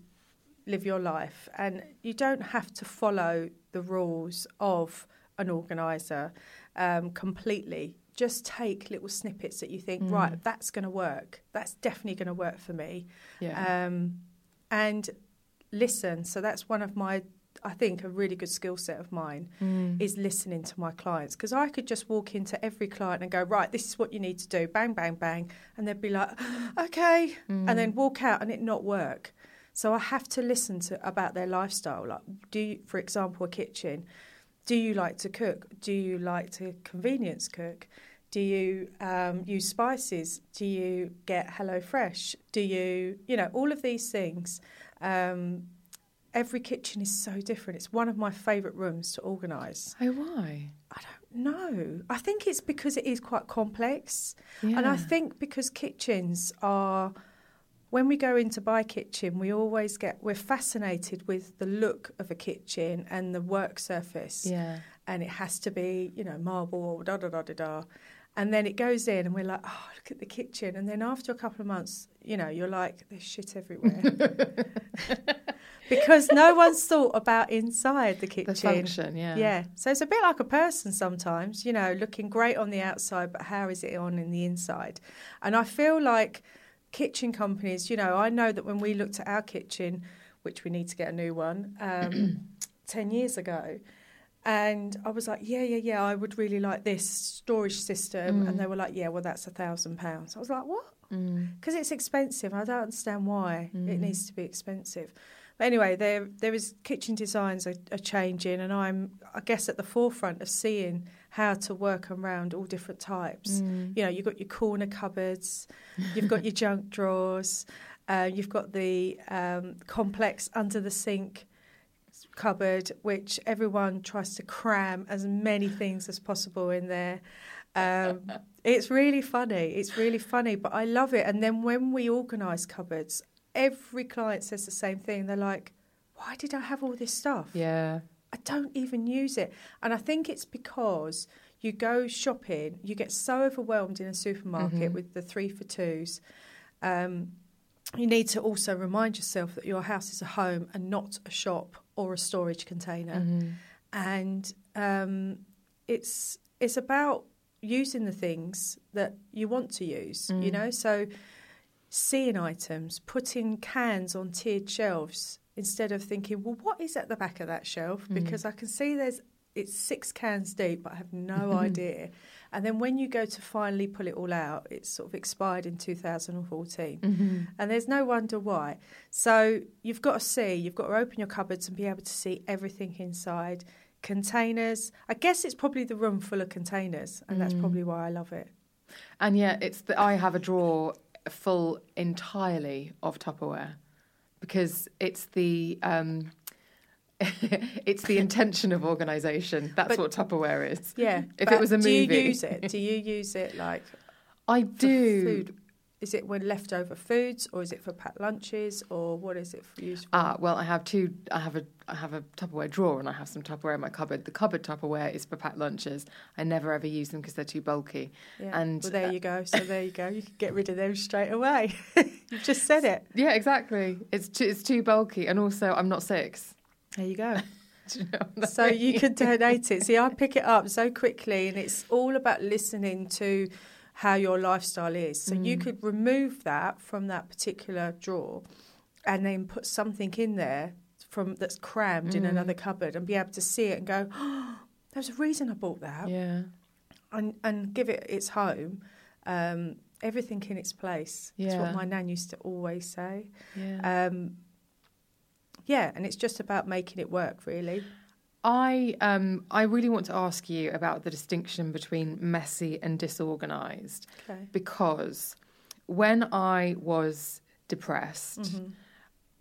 live your life, and you don't have to follow the rules of an organizer um, completely. Just take little snippets that you think, right, that's going to work. That's definitely going to work for me, Yeah. um, and listen. So that's one of my. I think a really good skill set of mine Mm. is listening to my clients because I could just walk into every client and go, right, this is what you need to do, bang, bang, bang, and they'd be like, okay, and then walk out and it not work. So I have to listen to about their lifestyle. Like, do you, for example, a kitchen? Do you like to cook? Do you like to convenience cook? Do you um, use spices? Do you get Hello Fresh? Do you, you know, all of these things. Um, every kitchen is so different. It's one of my favourite rooms to organise. Oh, why? I don't know. I think it's because it is quite complex. And I think because kitchens are, when we go in to buy a kitchen, we always get, we're fascinated with the look of a kitchen and the work surface. Yeah. And it has to be, you know, marble or da da da da da. And then it goes in, and we're like, oh, look at the kitchen. And then after a couple of months, you know, you're like, there's shit everywhere. because no one's thought about inside the kitchen. The function, yeah. Yeah. So it's a bit like a person sometimes, you know, looking great on the outside, but how is it on in the inside? And I feel like kitchen companies, you know, I know that when we looked at our kitchen, which we need to get a new one, um, 10 years ago, and I was like, yeah, yeah, yeah, I would really like this storage system. Mm. And they were like, yeah, well, that's a thousand pounds. I was like, what? Mm. Because it's expensive. I don't understand why it Mm. needs to be expensive. But anyway, there there is kitchen designs are, are changing, and I'm I guess at the forefront of seeing how to work around all different types. Mm. You know, you've got your corner cupboards, you've got your junk drawers, uh, you've got the um, complex under the sink cupboard, which everyone tries to cram as many things as possible in there. Um, it's really funny. It's really funny, but I love it. And then when we organise cupboards, every client says the same thing. They're like, "Why did I have all this stuff? Yeah. I don't even use it." And I think it's because you go shopping, you get so overwhelmed in a supermarket Mhm. with the three for twos. Um, you need to also remind yourself that your house is a home and not a shop or a storage container Mhm. and um, it's it's about using the things that you want to use. You Mm. know, so seeing items, putting cans on tiered shelves instead of thinking, well, what is at the back of that shelf? Mm. Because I can see there's it's six cans deep, but I have no idea. And then when you go to finally pull it all out, it's sort of expired in 2014. Mhm. And there's no wonder why. So you've got to see, you've got to open your cupboards and be able to see everything inside. Containers. I guess it's probably the room full of containers, and that's Mm. probably why I love it. And yeah, it's that I have a drawer full entirely of Tupperware because it's the um, it's the intention of organisation. That's But- what Tupperware is. Yeah. If it was a movie, do you use it? Do you use it like I do. food? Is it when leftover foods, or is it for packed lunches, or what is it for used for? Ah, well, I have two. I have a I have a Tupperware drawer, and I have some Tupperware in my cupboard. The cupboard Tupperware is for packed lunches. I never ever use them because they're too bulky. yeah. and, well, there uh, you go. So there you go. You can get rid of them straight away. You've just said it. Yeah, exactly. It's too, it's too bulky, and also I'm not six. There you go. You know I so you can donate it. See, I pick it up so quickly, and it's all about listening to how your lifestyle is. So you could remove that from that particular drawer, and then put something in there from that's crammed in another cupboard, and be able to see it and go, oh, "There's a reason I bought that," Yeah, and and give it its home. Um, everything in its place. That's Yeah. what my nan used to always say. yeah. Um, yeah, and it's just about making it work, really. I um I really want to ask you about the distinction between messy and disorganized Okay. because when I was depressed, Mm-hmm.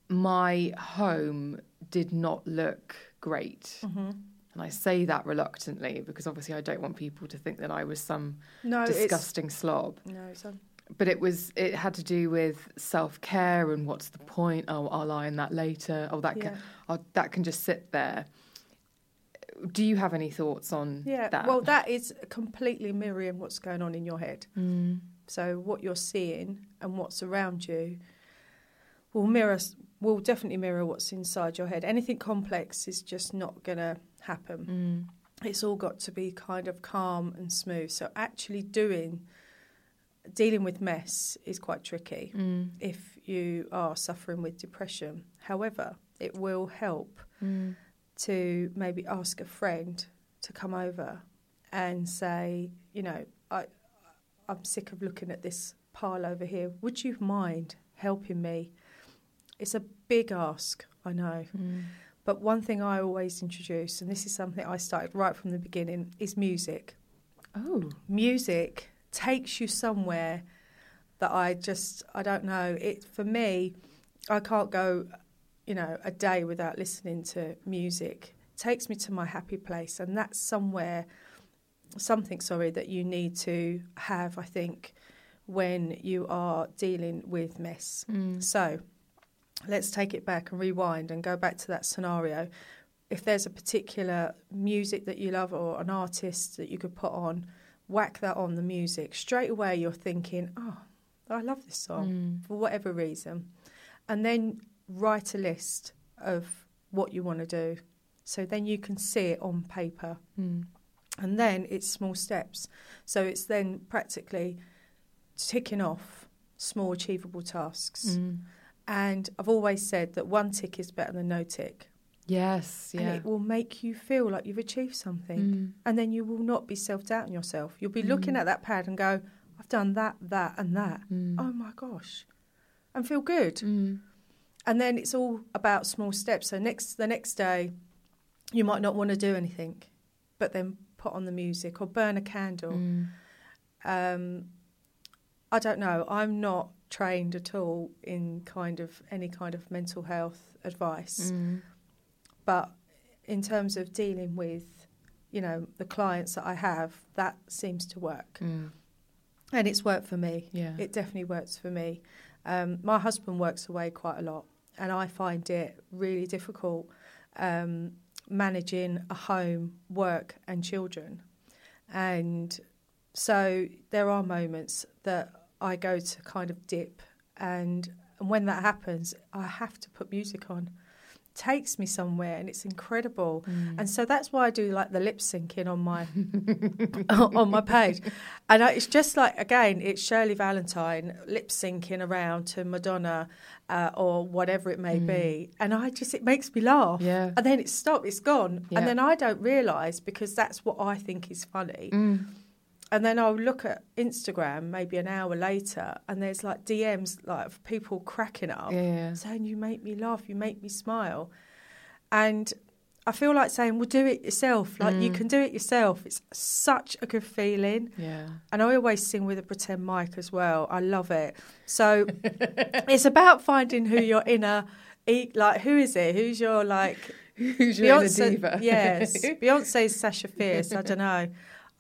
my home did not look great. Mm-hmm. And I say that reluctantly because obviously I don't want people to think that I was some No, disgusting slob. no, it's un- But it was it had to do with self care and what's the point? Oh, I'll iron that later. Oh, that Yeah. can oh, that can just sit there. Do you have any thoughts on Yeah, that? well, that is completely mirroring what's going on in your head. Mm. So what you're seeing and what's around you will mirror, will definitely mirror what's inside your head. Anything complex is just not going to happen. Mm. It's all got to be kind of calm and smooth. So actually doing, dealing with mess is quite tricky Mm. if you are suffering with depression. However, it will help Mm. To maybe ask a friend to come over and say, you know, I, I'm sick of looking at this pile over here. Would you mind helping me? It's a big ask, I know. Mm. But one thing I always introduce, and this is something I started right from the beginning, is music. Oh, Music takes you somewhere that I just, I don't know. It for me, I can't go, you know, a day without listening to music. Takes me to my happy place, and that's somewhere, something. Sorry, that you need to have. I think when you are dealing with mess. Mm. So let's take it back and rewind and go back to that scenario. If there's a particular music that you love or an artist that you could put on whack that on the music. Straight away, you're thinking, oh, I love this song for whatever reason. And then write a list of what you want to do. So then you can see it on paper. Hmm. And then it's small steps. So it's then practically ticking off small achievable tasks. Hmm. And I've always said that one tick is better than no tick. Yes, yeah. And it will make you feel like you've achieved something. Hmm. And then you will not be self doubting yourself. You'll be looking at that pad and go, I've done that, that, and that. Oh my gosh. And feel good. And then it's all about small steps. So next the next day you might not want to do anything, but then put on the music or burn a candle. Um, I don't know. I'm not trained at all in kind of any kind of mental health advice, but in terms of dealing with, you know, the clients that I have, that seems to work, and it's worked for me. Yeah. It definitely works for me. Um, my husband works away quite a lot, and I find it really difficult um, managing a home, work, and children. And so there are moments that I go to kind of dip, and, and when that happens, I have to put music on. Takes me somewhere, and it's incredible. Mm. And so that's why I do like the lip syncing on my on my page, and I, it's just like again, it's Shirley Valentine lip syncing around to Madonna uh, or whatever it may mm. be, and I just it makes me laugh. Yeah. and then it's stopped, it's gone, Yeah. and then I don't realise because that's what I think is funny. Mm. And then I'll look at Instagram maybe an hour later, and there's like DMs like of people cracking up, Yeah, saying you make me laugh, you make me smile, and I feel like saying, "Well, do it yourself. Like you mm. can do it yourself. It's such a good feeling." Yeah. And I always sing with a pretend mic as well. I love it. So it's about finding who your inner, like who is it? Who's your like Who's your inner Beyonce? diva? Yes, Beyonce's Sasha Fierce. I don't know.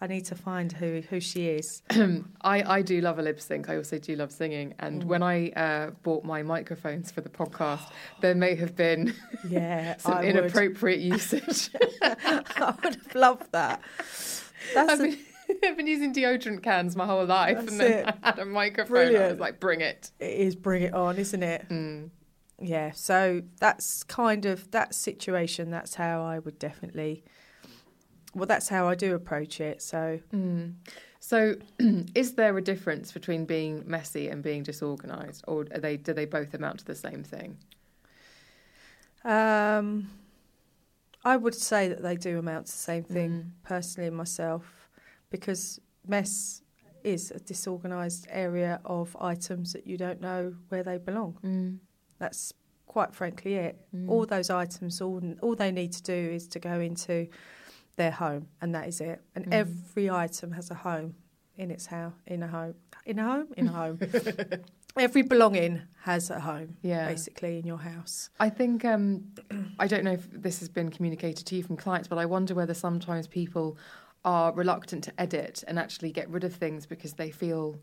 I need to find who who she is. I, I do love a lip sync. I also do love singing. And Mm. when I uh, bought my microphones for the podcast, there may have been Yeah, some I would. inappropriate usage. I would have loved that. That's I've a- been, I've been using deodorant cans my whole life, That's and then it. I had a microphone. I was like, "Bring it!" it is bring it on, isn't it? Mm. Yeah. So that's kind of that situation. That's how I would definitely. Well, that's how I do approach it. So mm. So, is there a difference between being messy and being disorganized, or are they do they both amount to the same thing? Um, I would say that they do amount to the same thing, mm. personally, myself, because mess is a disorganised area of items that you don't know where they belong. Mm. That's quite frankly it. All those items, all all they need to do is to go into their home, and that is it. And every item has a home in its house, in a home, in a home, in a home. every belonging has a home, Yeah. basically, in your house. I think um, I don't know if this has been communicated to you from clients, but I wonder whether sometimes people are reluctant to edit and actually get rid of things because they feel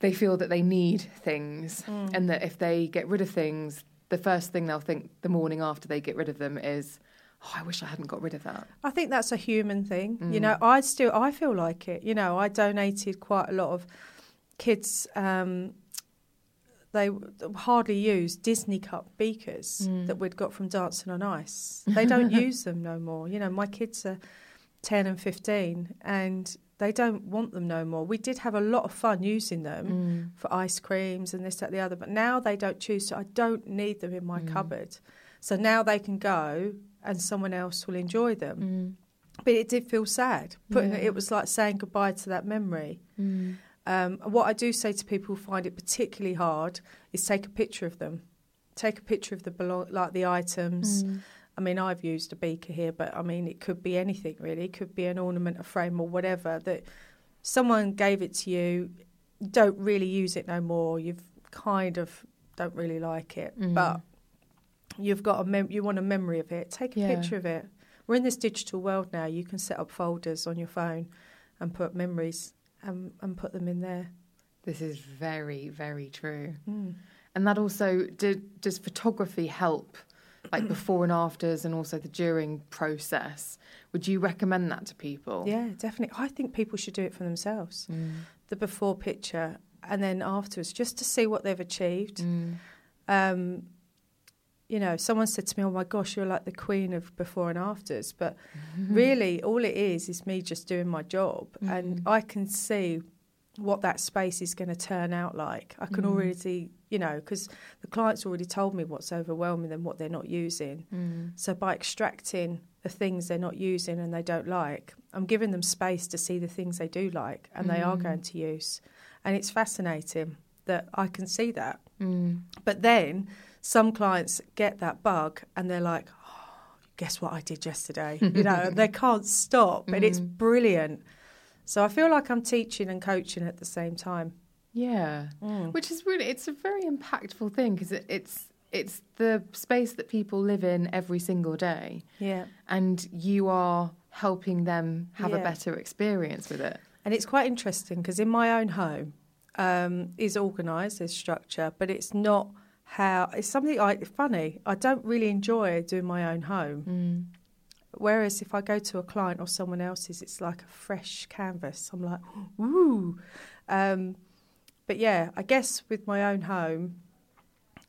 they feel that they need things, and that if they get rid of things, the first thing they'll think the morning after they get rid of them is, "Oh, I wish I hadn't got rid of that." I think that's a human thing. You mm. know, I still I feel like it. You know, I donated quite a lot of kids. Um, they hardly use Disney Cup beakers mm. that we'd got from Dancing on Ice. They don't use them no more. You know, my kids are ten and fifteen, and they don't want them no more. We did have a lot of fun using them mm. for ice creams and this, that, the other, but now they don't choose. So I don't need them in my cupboard. So now they can go, and someone else will enjoy them. Mm. But it did feel sad. Putting it, it was like saying goodbye to that memory. Mm. Um, what I do say to people who find it particularly hard is take a picture of them. Take a picture of the belong, like the items. Mm. I mean, I've used a beaker here, but I mean, it could be anything really. It could be an ornament, a frame, or whatever that someone gave it to you. you Don't really use it no more. You've kind of don't really like it, but you've got a mem- you want a memory of it. Take a Yeah. picture of it. We're in this digital world now. You can set up folders on your phone and put memories and, and put them in there. This is very, very true. Hmm. And that also, do, does photography help like before and afters and also the during process. Would you recommend that to people? Yeah, definitely. I think people should do it for themselves. The before picture and then afterwards, just to see what they've achieved. Um, you know, someone said to me, "Oh my gosh, you're like the queen of before and afters," but mm-hmm. really, all it is is me just doing my job, and mm-hmm. I can see what that space is going to turn out like. I can mm-hmm. already, you know, because the client's already told me what's overwhelming them, what they're not using. Mm. So by extracting the things they're not using and they don't like, I'm giving them space to see the things they do like and they are mm. going to use. And it's fascinating that I can see that. Mm. But then some clients get that bug and they're like, oh, guess what I did yesterday? You know, they can't stop. And it's brilliant. So I feel like I'm teaching and coaching at the same time. Yeah, which is really it's a very impactful thing because it, it's it's the space that people live in every single day, Yeah. and you are helping them have a better experience with it. And it's quite interesting because in my own home um, is organised, there's structure, but it's not how it's something like funny. I don't really enjoy doing my own home. Whereas if I go to a client or someone else's, it's like a fresh canvas. I'm like, ooh. Um, but yeah, I guess with my own home,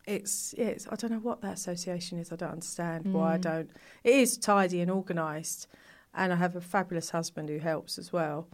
it's it's I don't know what that association is. I don't understand why I don't. It is tidy and organised, and I have a fabulous husband who helps as well.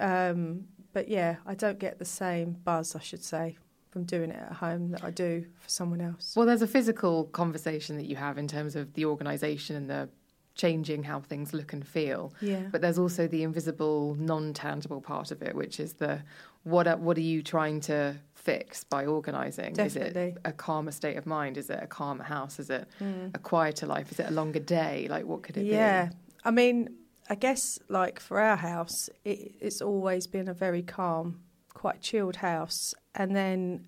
Um, but yeah, I don't get the same buzz, I should say, from doing it at home that I do for someone else. Well, there's a physical conversation that you have in terms of the organisation and the changing how things look and feel. Yeah. But there's also the invisible, non-tangible part of it, which is the what are, what are you trying to fix by organising? Is it a calmer state of mind? Is it a calmer house? Is it mm. a quieter life? Is it a longer day? Like what could it yeah. be? Yeah. I mean, I guess like for our house, it, it's always been a very calm, quite chilled house. And then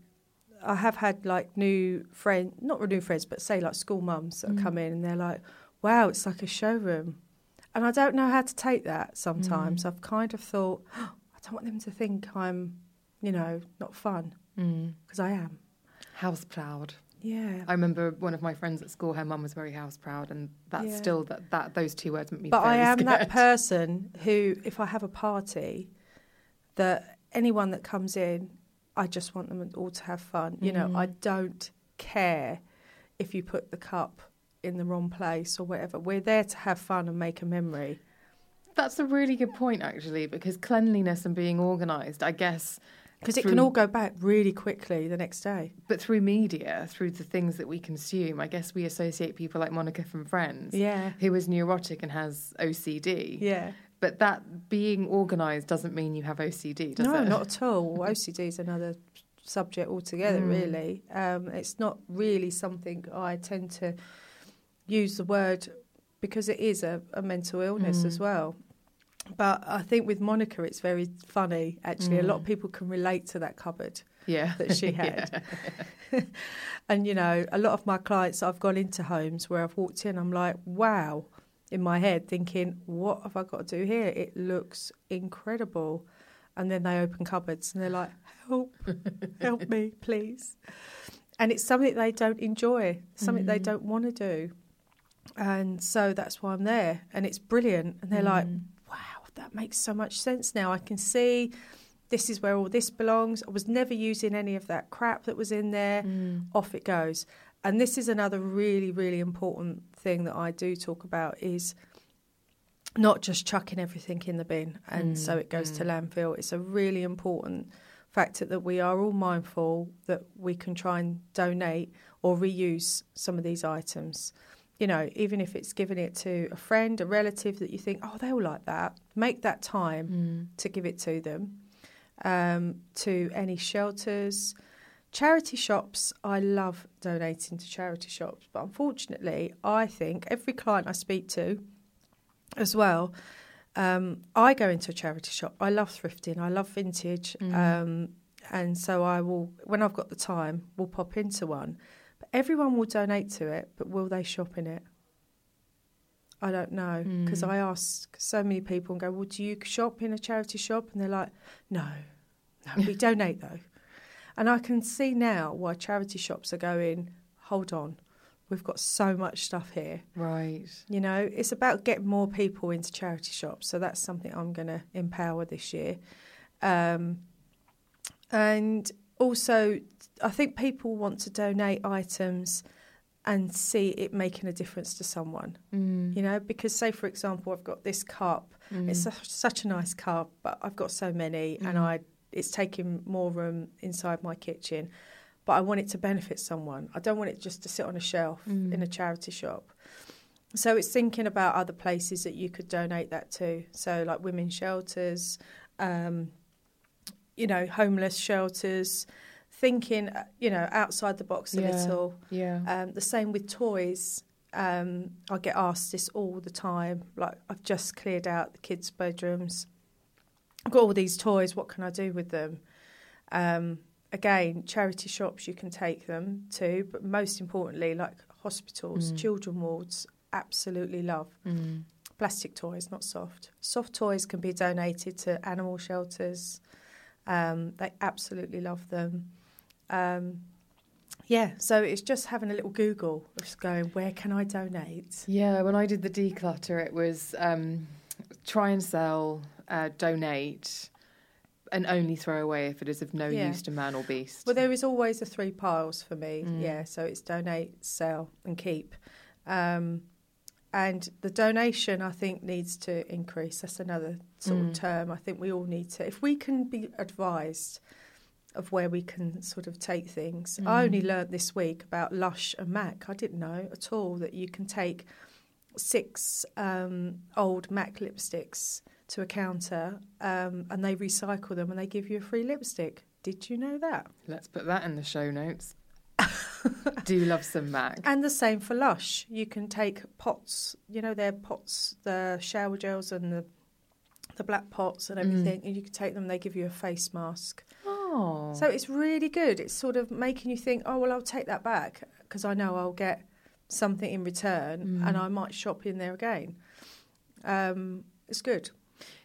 I have had like new friends, not new friends, but say like school mums that mm. come in and they're like, wow, it's like a showroom. And I don't know how to take that sometimes. Mm. I've kind of thought, "Oh, I don't want them to think I'm, you know, not fun. Mm. Because I am. House proud. Yeah. I remember one of my friends at school. Her mum was very house proud, and that's Yeah. still that, that those two words make me. But I am that person who, if I have a party, that anyone that comes in, I just want them all to have fun. You know, I Mm. don't care if you put the cup in the wrong place or whatever. We're there to have fun and make a memory. That's a really good point, actually, because cleanliness and being organised, I guess, Because it can all go back really quickly the next day. But through media, through the things that we consume, I guess we associate people like Monica from Friends, Yeah. who is neurotic and has OCD. Yeah. But that being organised doesn't mean you have OCD, does no, it? No, not at all. OCD is another subject altogether, Mm. really. Um, it's not really something I tend to use the word because it is a, a mental illness Mm. as well. But I think with Monica, it's very funny. Actually, a lot of people can relate to that cupboard Yeah. that she had. and you know, a lot of my clients, I've gone into homes where I've walked in, I'm like, wow, in my head, thinking, what have I got to do here? It looks incredible. And then they open cupboards and they're like, help, help me, please. And it's something they don't enjoy, something they mm-hmm. don't want to do. And so that's why I'm there. And it's brilliant. And they're like, mm. wow, that makes so much sense now. I can see this is where all this belongs. I was never using any of that crap that was in there. Mm. Off it goes. And this is another really, really important thing that I do talk about is not just chucking everything in the bin and mm, so it goes to mm. landfill. It's a really important factor that we are all mindful that we can try and donate or reuse some of these items. You know, even if it's giving it to a friend, a relative that you think, oh, they'll like that, make that time mm. to give it to them. Um, to any shelters, charity shops. I love donating to charity shops, but unfortunately, I think every client I speak to, as well, um, I go into a charity shop. I love thrifting. I love vintage, um, and so I will, when I've got the time, will pop into one. But everyone will donate to it, but will they shop in it? I don't know because I ask so many people and go, "Well, do you shop in a charity shop?" And they're like, "No, no, we donate though." And I can see now why charity shops are going. Hold on, We've got so much stuff here. Right. You know, it's about getting more people into charity shops. So that's something I'm going to empower this year. Um, and also, I think people want to donate items and see it making a difference to someone. Mm. You know, because say for example, I've got this cup. It's Mm. su- such a nice cup, but I've got so many, and Mm. I it's taking more room inside my kitchen. But I want it to benefit someone. I don't want it just to sit on a shelf Mm. in a charity shop. So it's thinking about other places that you could donate that to. So like women's shelters, um, you know, homeless shelters. Thinking, uh, you know, outside the box a Yeah. little. Yeah. Um, the same with toys. Um, I get asked this all the time. Like I've just cleared out the kids' bedrooms. I've got all these toys. What can I do with them? Um, again, charity shops you can take them to, but most importantly, like hospitals, Mm. children wards, absolutely love Mm. plastic toys, not soft. Soft toys can be donated to animal shelters. Um, they absolutely love them. Um, yeah, so it's just having a little Google of just going, where can I donate? Yeah, when I did the declutter, it was um, try and sell, uh, donate, and only throw away if it is of no Yeah. use to man or beast. Well, there is always the three piles for me. Mm. Yeah, so it's donate, sell, and keep. Um, and the donation, I think, needs to increase. That's another sort Mm. of term. I think we all need to, if we can be advised of where we can sort of take things. I only Mm. learnt this week about Lush and Mac. I didn't know at all that you can take six um, old Mac lipsticks to a counter um, and they recycle them and they give you a free lipstick. Did you know that? Let's put that in the show notes. Do love some Mac. And the same for Lush. You can take pots, you know, their pots, the shower gels and the the black pots and Mm. everything, and you can take them. They give you a face mask. Oh, So it's really good. It's sort of making you think, oh well, I'll take that back because I know I'll get something in return, Mm. and I might shop in there again. Um, it's good.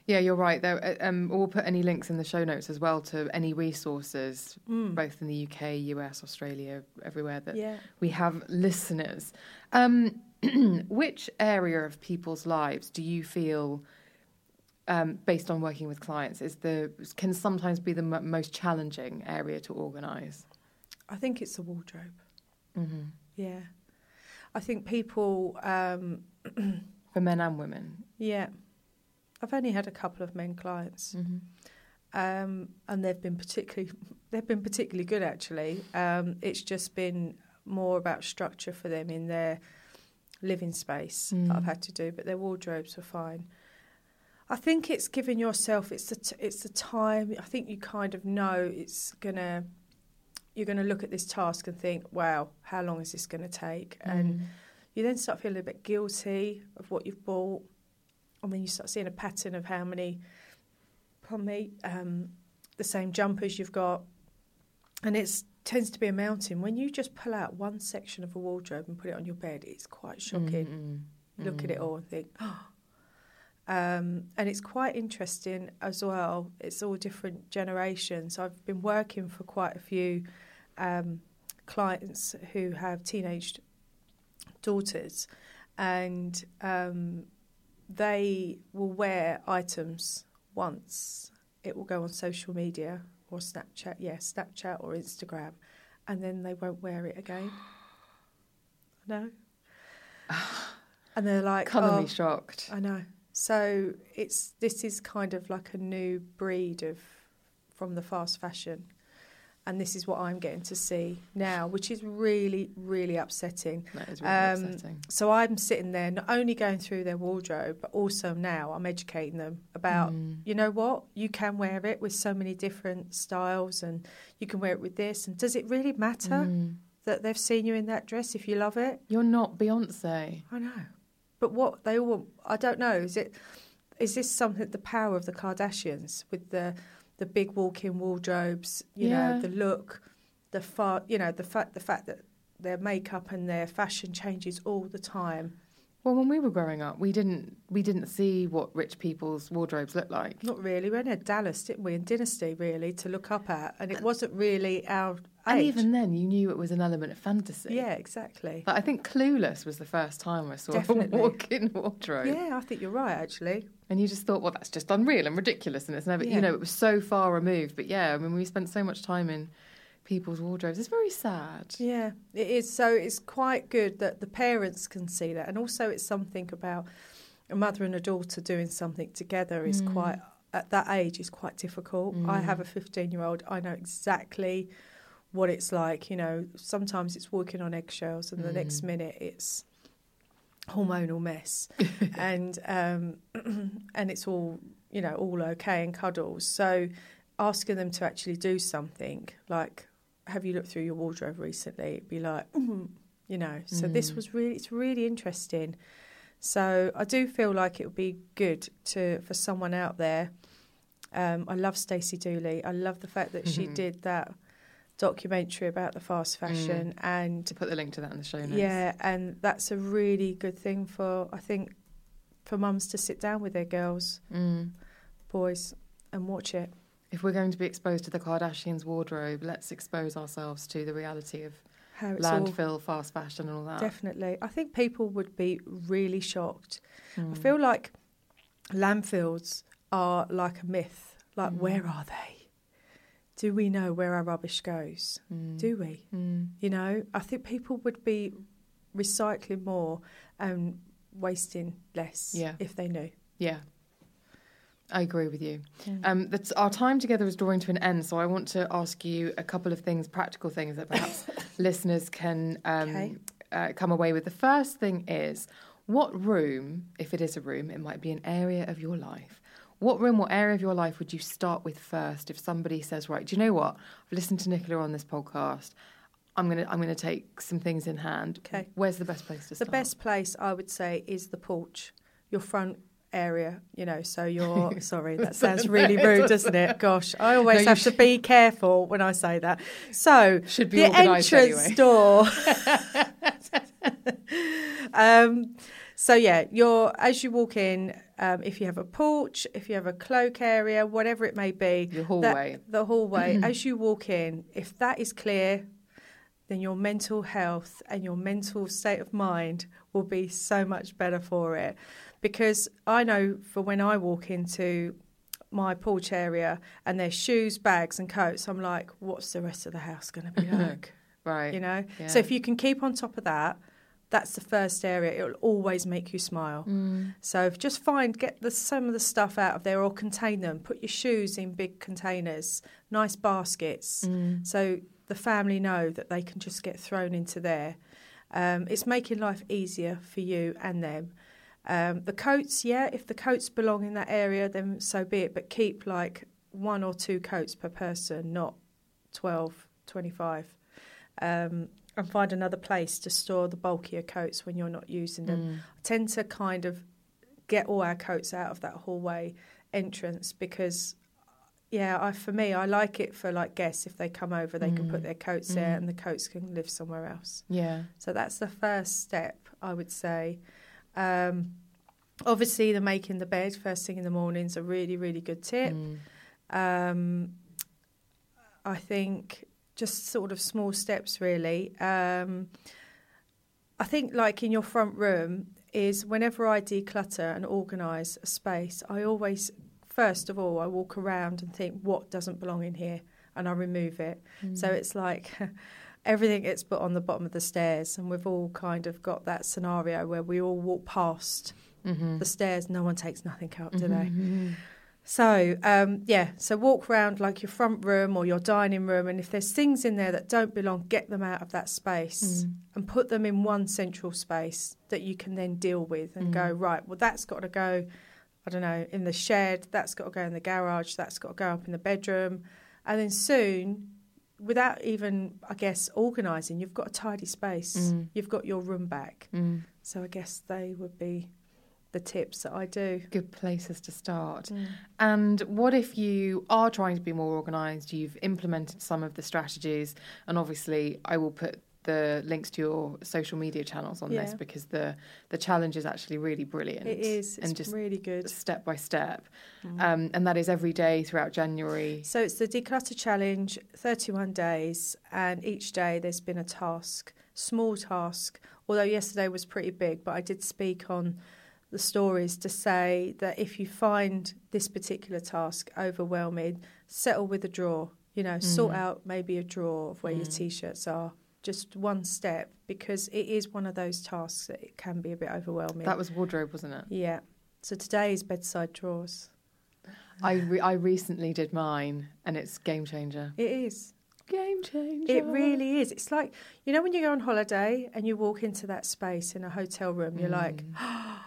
Yeah, you're right. Though, uh, um, we'll put any links in the show notes as well to any resources, Mm. both in the UK, US, Australia, everywhere that Yeah. we have listeners. Um, which area of people's lives do you feel, um, based on working with clients, is the can sometimes be the m- most challenging area to organise? I think it's the wardrobe. Mm-hmm. Yeah. I think people. Um, For men and women. yeah. I've only had a couple of men clients. Mm-hmm. um, and they've been particularly they've been particularly good actually. Um, it's just been more about structure for them in their living space Mm. that I've had to do, but their wardrobes were fine. I think it's giving yourself it's the t- it's the time. I think you kind of know it's gonna you're gonna look at this task and think, wow, how long is this gonna take? Mm. And you then start feeling a bit guilty of what you've bought. And then you start seeing a pattern of how many, pardon me, um, the same jumpers you've got. And it tends to be a mountain. When you just pull out one section of a wardrobe and put it on your bed, it's quite shocking. Mm-mm. Look at it all and think, oh. Um, and it's quite interesting as well. It's all different generations. I've been working for quite a few um, clients who have teenage daughters, and um, they will wear items once. It will go on social media or Snapchat, yeah, Snapchat or Instagram, and then they won't wear it again. No. And they're like, Colour oh, me shocked. I know. So it's this is kind of like a new breed of from the fast fashion, and this is what I'm getting to see now, which is really really upsetting. That is really Um, upsetting. So I'm sitting there not only going through their wardrobe, but also now I'm educating them about Mm. you know what you can wear it with so many different styles, and you can wear it with this. And does it really matter Mm. that they've seen you in that dress if you love it? You're not Beyonce. I know. But what they all I don't know, is it is this something the power of the Kardashians with the the big walk-in wardrobes, you Yeah. know, the look, the far, you know, the fact the fact that their makeup and their fashion changes all the time. Well, when we were growing up, we didn't we didn't see what rich people's wardrobes looked like. Not really. We only had Dallas, didn't we, and Dynasty really to look up at, and it wasn't really our And even then, you knew it was an element of fantasy. yeah, exactly. Like, I think Clueless was the first time I saw Definitely. a walk-in wardrobe. Yeah, I think you're right. Actually, And you just thought, well, that's just unreal and ridiculous, and it's never, Yeah. you know, it was so far removed. But yeah, I mean, we spent so much time in people's wardrobes. It's very sad. yeah, it is. So it's quite good that the parents can see that, and also it's something about a mother and a daughter doing something together is mm. quite at that age is quite difficult. I have mm. a 15 year old. I know exactly what it's like. You know, sometimes it's walking on eggshells, and the next minute it's hormonal mess, and um, and it's all you know all okay and cuddles. So asking them to actually do something like, have you looked through your wardrobe recently? It'd be like, mm, you know. So this was really it's really interesting. So I do feel like it would be good to for someone out there. Um, I love Stacey Dooley. I love the fact that she did that documentary about the fast fashion and To put the link to that in the show notes. yeah, and that's a really good thing for I think for mums to sit down with their girls, Mm. boys, and watch it. If we're going to be exposed to the Kardashians' wardrobe, let's expose ourselves to the reality of How it's all landfill, fast fashion, and all that. definitely. I think people would be really shocked. Mm. I feel like landfills are like a myth. Like, Mm. where are they? Do we know where our rubbish goes? Mm. Do we? Mm. You know, I think people would be recycling more and wasting less Yeah. if they knew. Yeah. I agree with you. Um, that's, our time together is drawing to an end, so I want to ask you a couple of things, practical things that perhaps listeners can um, Okay. uh, come away with. The first thing is what room, if it is a room, it might be an area of your life. What room, what area of your life would you start with first if somebody says, right, do you know what? I've listened to Nicola on this podcast. I'm gonna I'm gonna take some things in hand. Okay. Where's the best place to The start? The best place I would say is the porch, your front area. You know, so you're sorry, that sounds really rude, doesn't it? Gosh, I always No, have to be careful when I say that. So Should be the entrance anyway. door. um, so yeah, you're as you walk in. Um, if you have a porch, if you have a cloak area, whatever it may be, Your that- hallway. the hallway. as you walk in, if that is clear, then your mental health and your mental state of mind will be so much better for it. Because I know for when I walk into my porch area and there's shoes, bags, and coats, I'm like, what's the rest of the house going to be like? right. you know? Yeah. So if you can keep on top of that, that's the first area. It'll always make you smile. Mm. So just find, get the, some of the stuff out of there or contain them. Put your shoes in big containers, nice baskets, Mm. so the family know that they can just get thrown into there. Um, it's making life easier for you and them. Um, the coats, yeah, if the coats belong in that area, then so be it. But keep like one or two coats per person, not 12, 25. Um, and find another place to store the bulkier coats when you're not using them. Mm. I tend to kind of get all our coats out of that hallway entrance because yeah I, for me i like it for like guests if they come over they can put their coats there and the coats can live somewhere else Yeah. so that's the first step i would say um, obviously the making the bed first thing in the morning is a really really good tip Mm. um, I think just sort of small steps, really. Um, I think, like in your front room, is whenever I declutter and organise a space, I always, first of all, I walk around and think what doesn't belong in here, and I remove it. So it's like. Everything gets put on the bottom of the stairs, and we've all kind of got that scenario where we all walk past Mm-hmm. the stairs. No one takes nothing out, do they? So um, yeah, so walk around like your front room or your dining room, and if there's things in there that don't belong, get them out of that space and put them in one central space that you can then deal with and go right. Well, that's got to go. I don't know in the shed. That's got to go in the garage. That's got to go up in the bedroom, and then soon. Without even, I guess, organising, you've got a tidy space. You've got your room back. Mm. So I guess they would be the tips that I do. Good places to start. Mm. And what if you are trying to be more organised? You've implemented some of the strategies, and obviously, I will put the links to your social media channels on this because the the challenge is actually really brilliant. It is. It's and just really good. step by step, Mm. um, and that is every day throughout January. So it's the Declutter Challenge, 31 days, and each day there's been a task, small task. Although yesterday was pretty big, but I did speak on the stories to say that if you find this particular task overwhelming, settle with a drawer. You know, sort Mm. out maybe a drawer of where your t-shirts are. Just one step, because it is one of those tasks that it can be a bit overwhelming. That was wardrobe, wasn't it? yeah. So today is bedside drawers. I re- I recently did mine, and it's game changer. It is. Game changer. It really is. It's like you know when you go on holiday and you walk into that space in a hotel room, you're like, oh,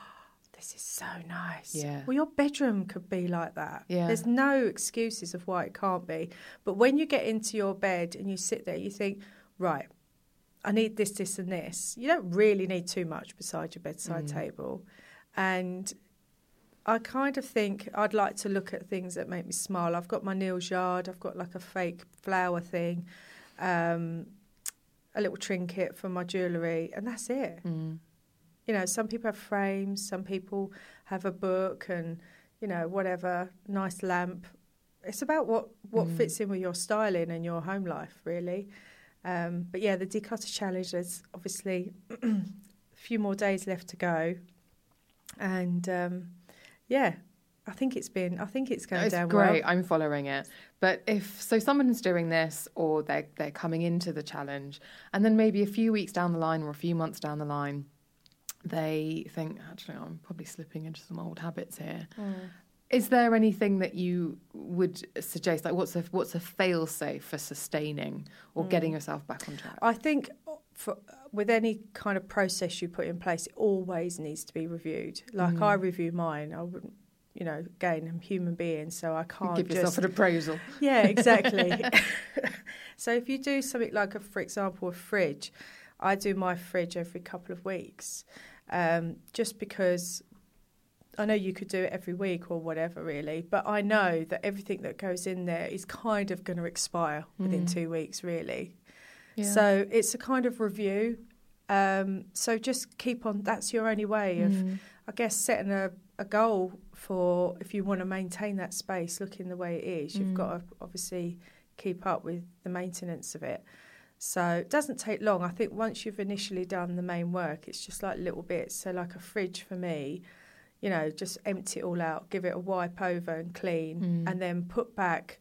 "This is so nice." Yeah. Well, your bedroom could be like that. Yeah. There's no excuses of why it can't be. But when you get into your bed and you sit there, you think, "Right, I need this, this, and this." You don't really need too much beside your bedside Mm. table, and I kind of think I'd like to look at things that make me smile. I've got my Neal's Yard. I've got like a fake flower thing, um, a little trinket for my jewellery, and that's it. Mm. You know, some people have frames, some people have a book, and you know, whatever nice lamp. It's about what what Mm. fits in with your styling and your home life, really. Um, but yeah, the declutter challenge. There's obviously a few more days left to go, and um, yeah, I think it's been. I think it's going it's down great. well. I'm following it. But if so, someone's doing this, or they're they're coming into the challenge, and then maybe a few weeks down the line, or a few months down the line, they think actually I'm probably slipping into some old habits here. Hmm. Is there anything that you would suggest? Like, what's a what's a fail safe for sustaining or hmm. getting yourself back on track? I think uh, for, uh, with any kind of process you put in place, it always needs to be reviewed. Like I mm. review mine, I wouldn't, you know, again, I'm a human being, so I can't Give yourself just an appraisal. Yeah, exactly. so if you do something like, a, for example, a fridge, I do my fridge every couple of weeks, um, just because I know you could do it every week or whatever, really. But I know that everything that goes in there is kind of going to expire within two weeks, really. So it's a kind of review. Um, so just keep on. That's your only way of, I guess, setting a, a goal for if you want to maintain that space looking the way it is. You've got to obviously keep up with the maintenance of it. So it doesn't take long. I think once you've initially done the main work, it's just like little bits. So like a fridge for me, you know, just empty it all out, give it a wipe over and clean, and then put back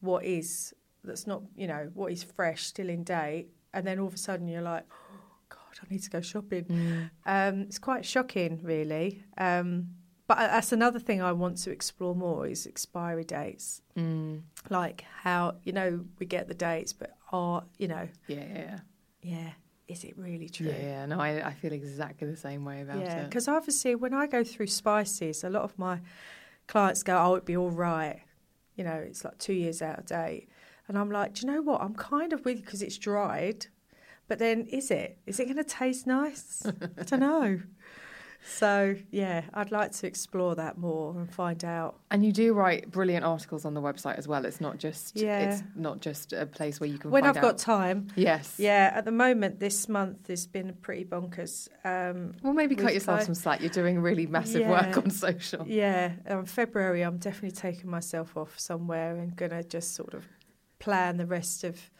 what is that's not, you know, what is fresh, still in date, and then all of a sudden you're like, oh, God, I need to go shopping. Um, it's quite shocking, really. Um, but that's another thing I want to explore more is expiry dates, Mm. like how you know we get the dates, but are you know, Yeah, yeah, yeah. yeah, is it really true? Yeah, yeah. No, I, I feel exactly the same way about Yeah, it. because obviously when I go through spices, a lot of my clients go, "Oh, it'd be all right," you know, it's like two years out of date, and I'm like, "Do you know what? I'm kind of with you because it's dried, but then is it? Is it going to taste nice? I don't know." So yeah, I'd like to explore that more and find out. And you do write brilliant articles on the website as well. It's not just Yeah. it's not just a place where you can When I've got time, yes. yeah. At the moment, this month has been pretty bonkers. Um, Well, maybe cut yourself some slack. You're doing really massive work on social. Yeah, um, February I'm definitely taking myself off somewhere and gonna just sort of plan the rest of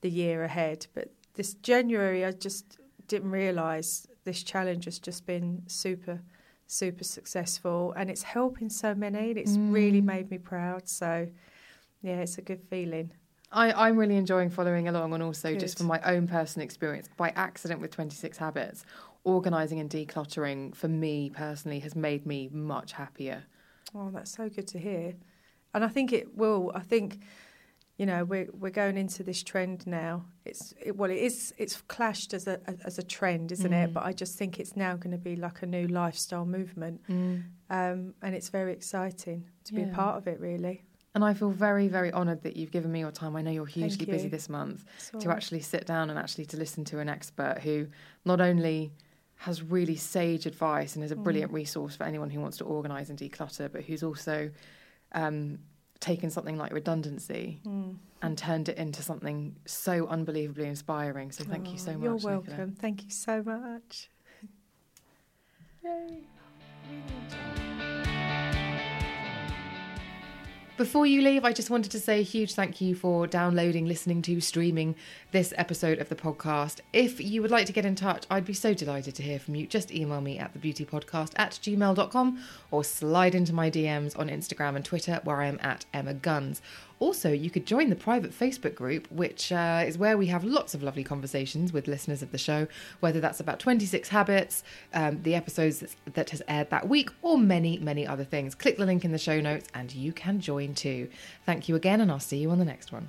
the year ahead. But this January I just didn't realise this challenge has just been super, super successful and it's helping so many and it's really mm. made me proud. So yeah, it's a good feeling. I, I'm really enjoying following along, and also just Good. from my own personal experience, by accident with 26 Habits, organising and decluttering for me personally has made me much happier. Oh, that's so good to hear. And I think it will. I think, you know, we're we're going into this trend now. It's it, well, it is. It's clashed as a as a trend, isn't it? But I just think it's now going to be like a new lifestyle movement, um, and it's very exciting to be a part of it. Really, And I feel very, very honoured that you've given me your time. I know you're hugely busy this month all to actually sit down and actually to listen to an expert who not only has really sage advice and is a Mm. brilliant resource for anyone who wants to organise and declutter, but who's also um, taken something like redundancy mm. and turned it into something so unbelievably inspiring. So thank you so oh, much. You're Nicola. welcome. Thank you so much. Before you leave, I just wanted to say a huge thank you for downloading, listening to, streaming this episode of the podcast. If you would like to get in touch, I'd be so delighted to hear from you. Just email me at thebeautypodcast at gmail.com or slide into my DMs on Instagram and Twitter where I am at Emma Guns. Also, you could join the private Facebook group, which uh, is where we have lots of lovely conversations with listeners of the show, whether that's about 26 Habits, um, the episodes that has aired that week, or many, many other things. Click the link in the show notes and you can join too. Thank you again, and I'll see you on the next one.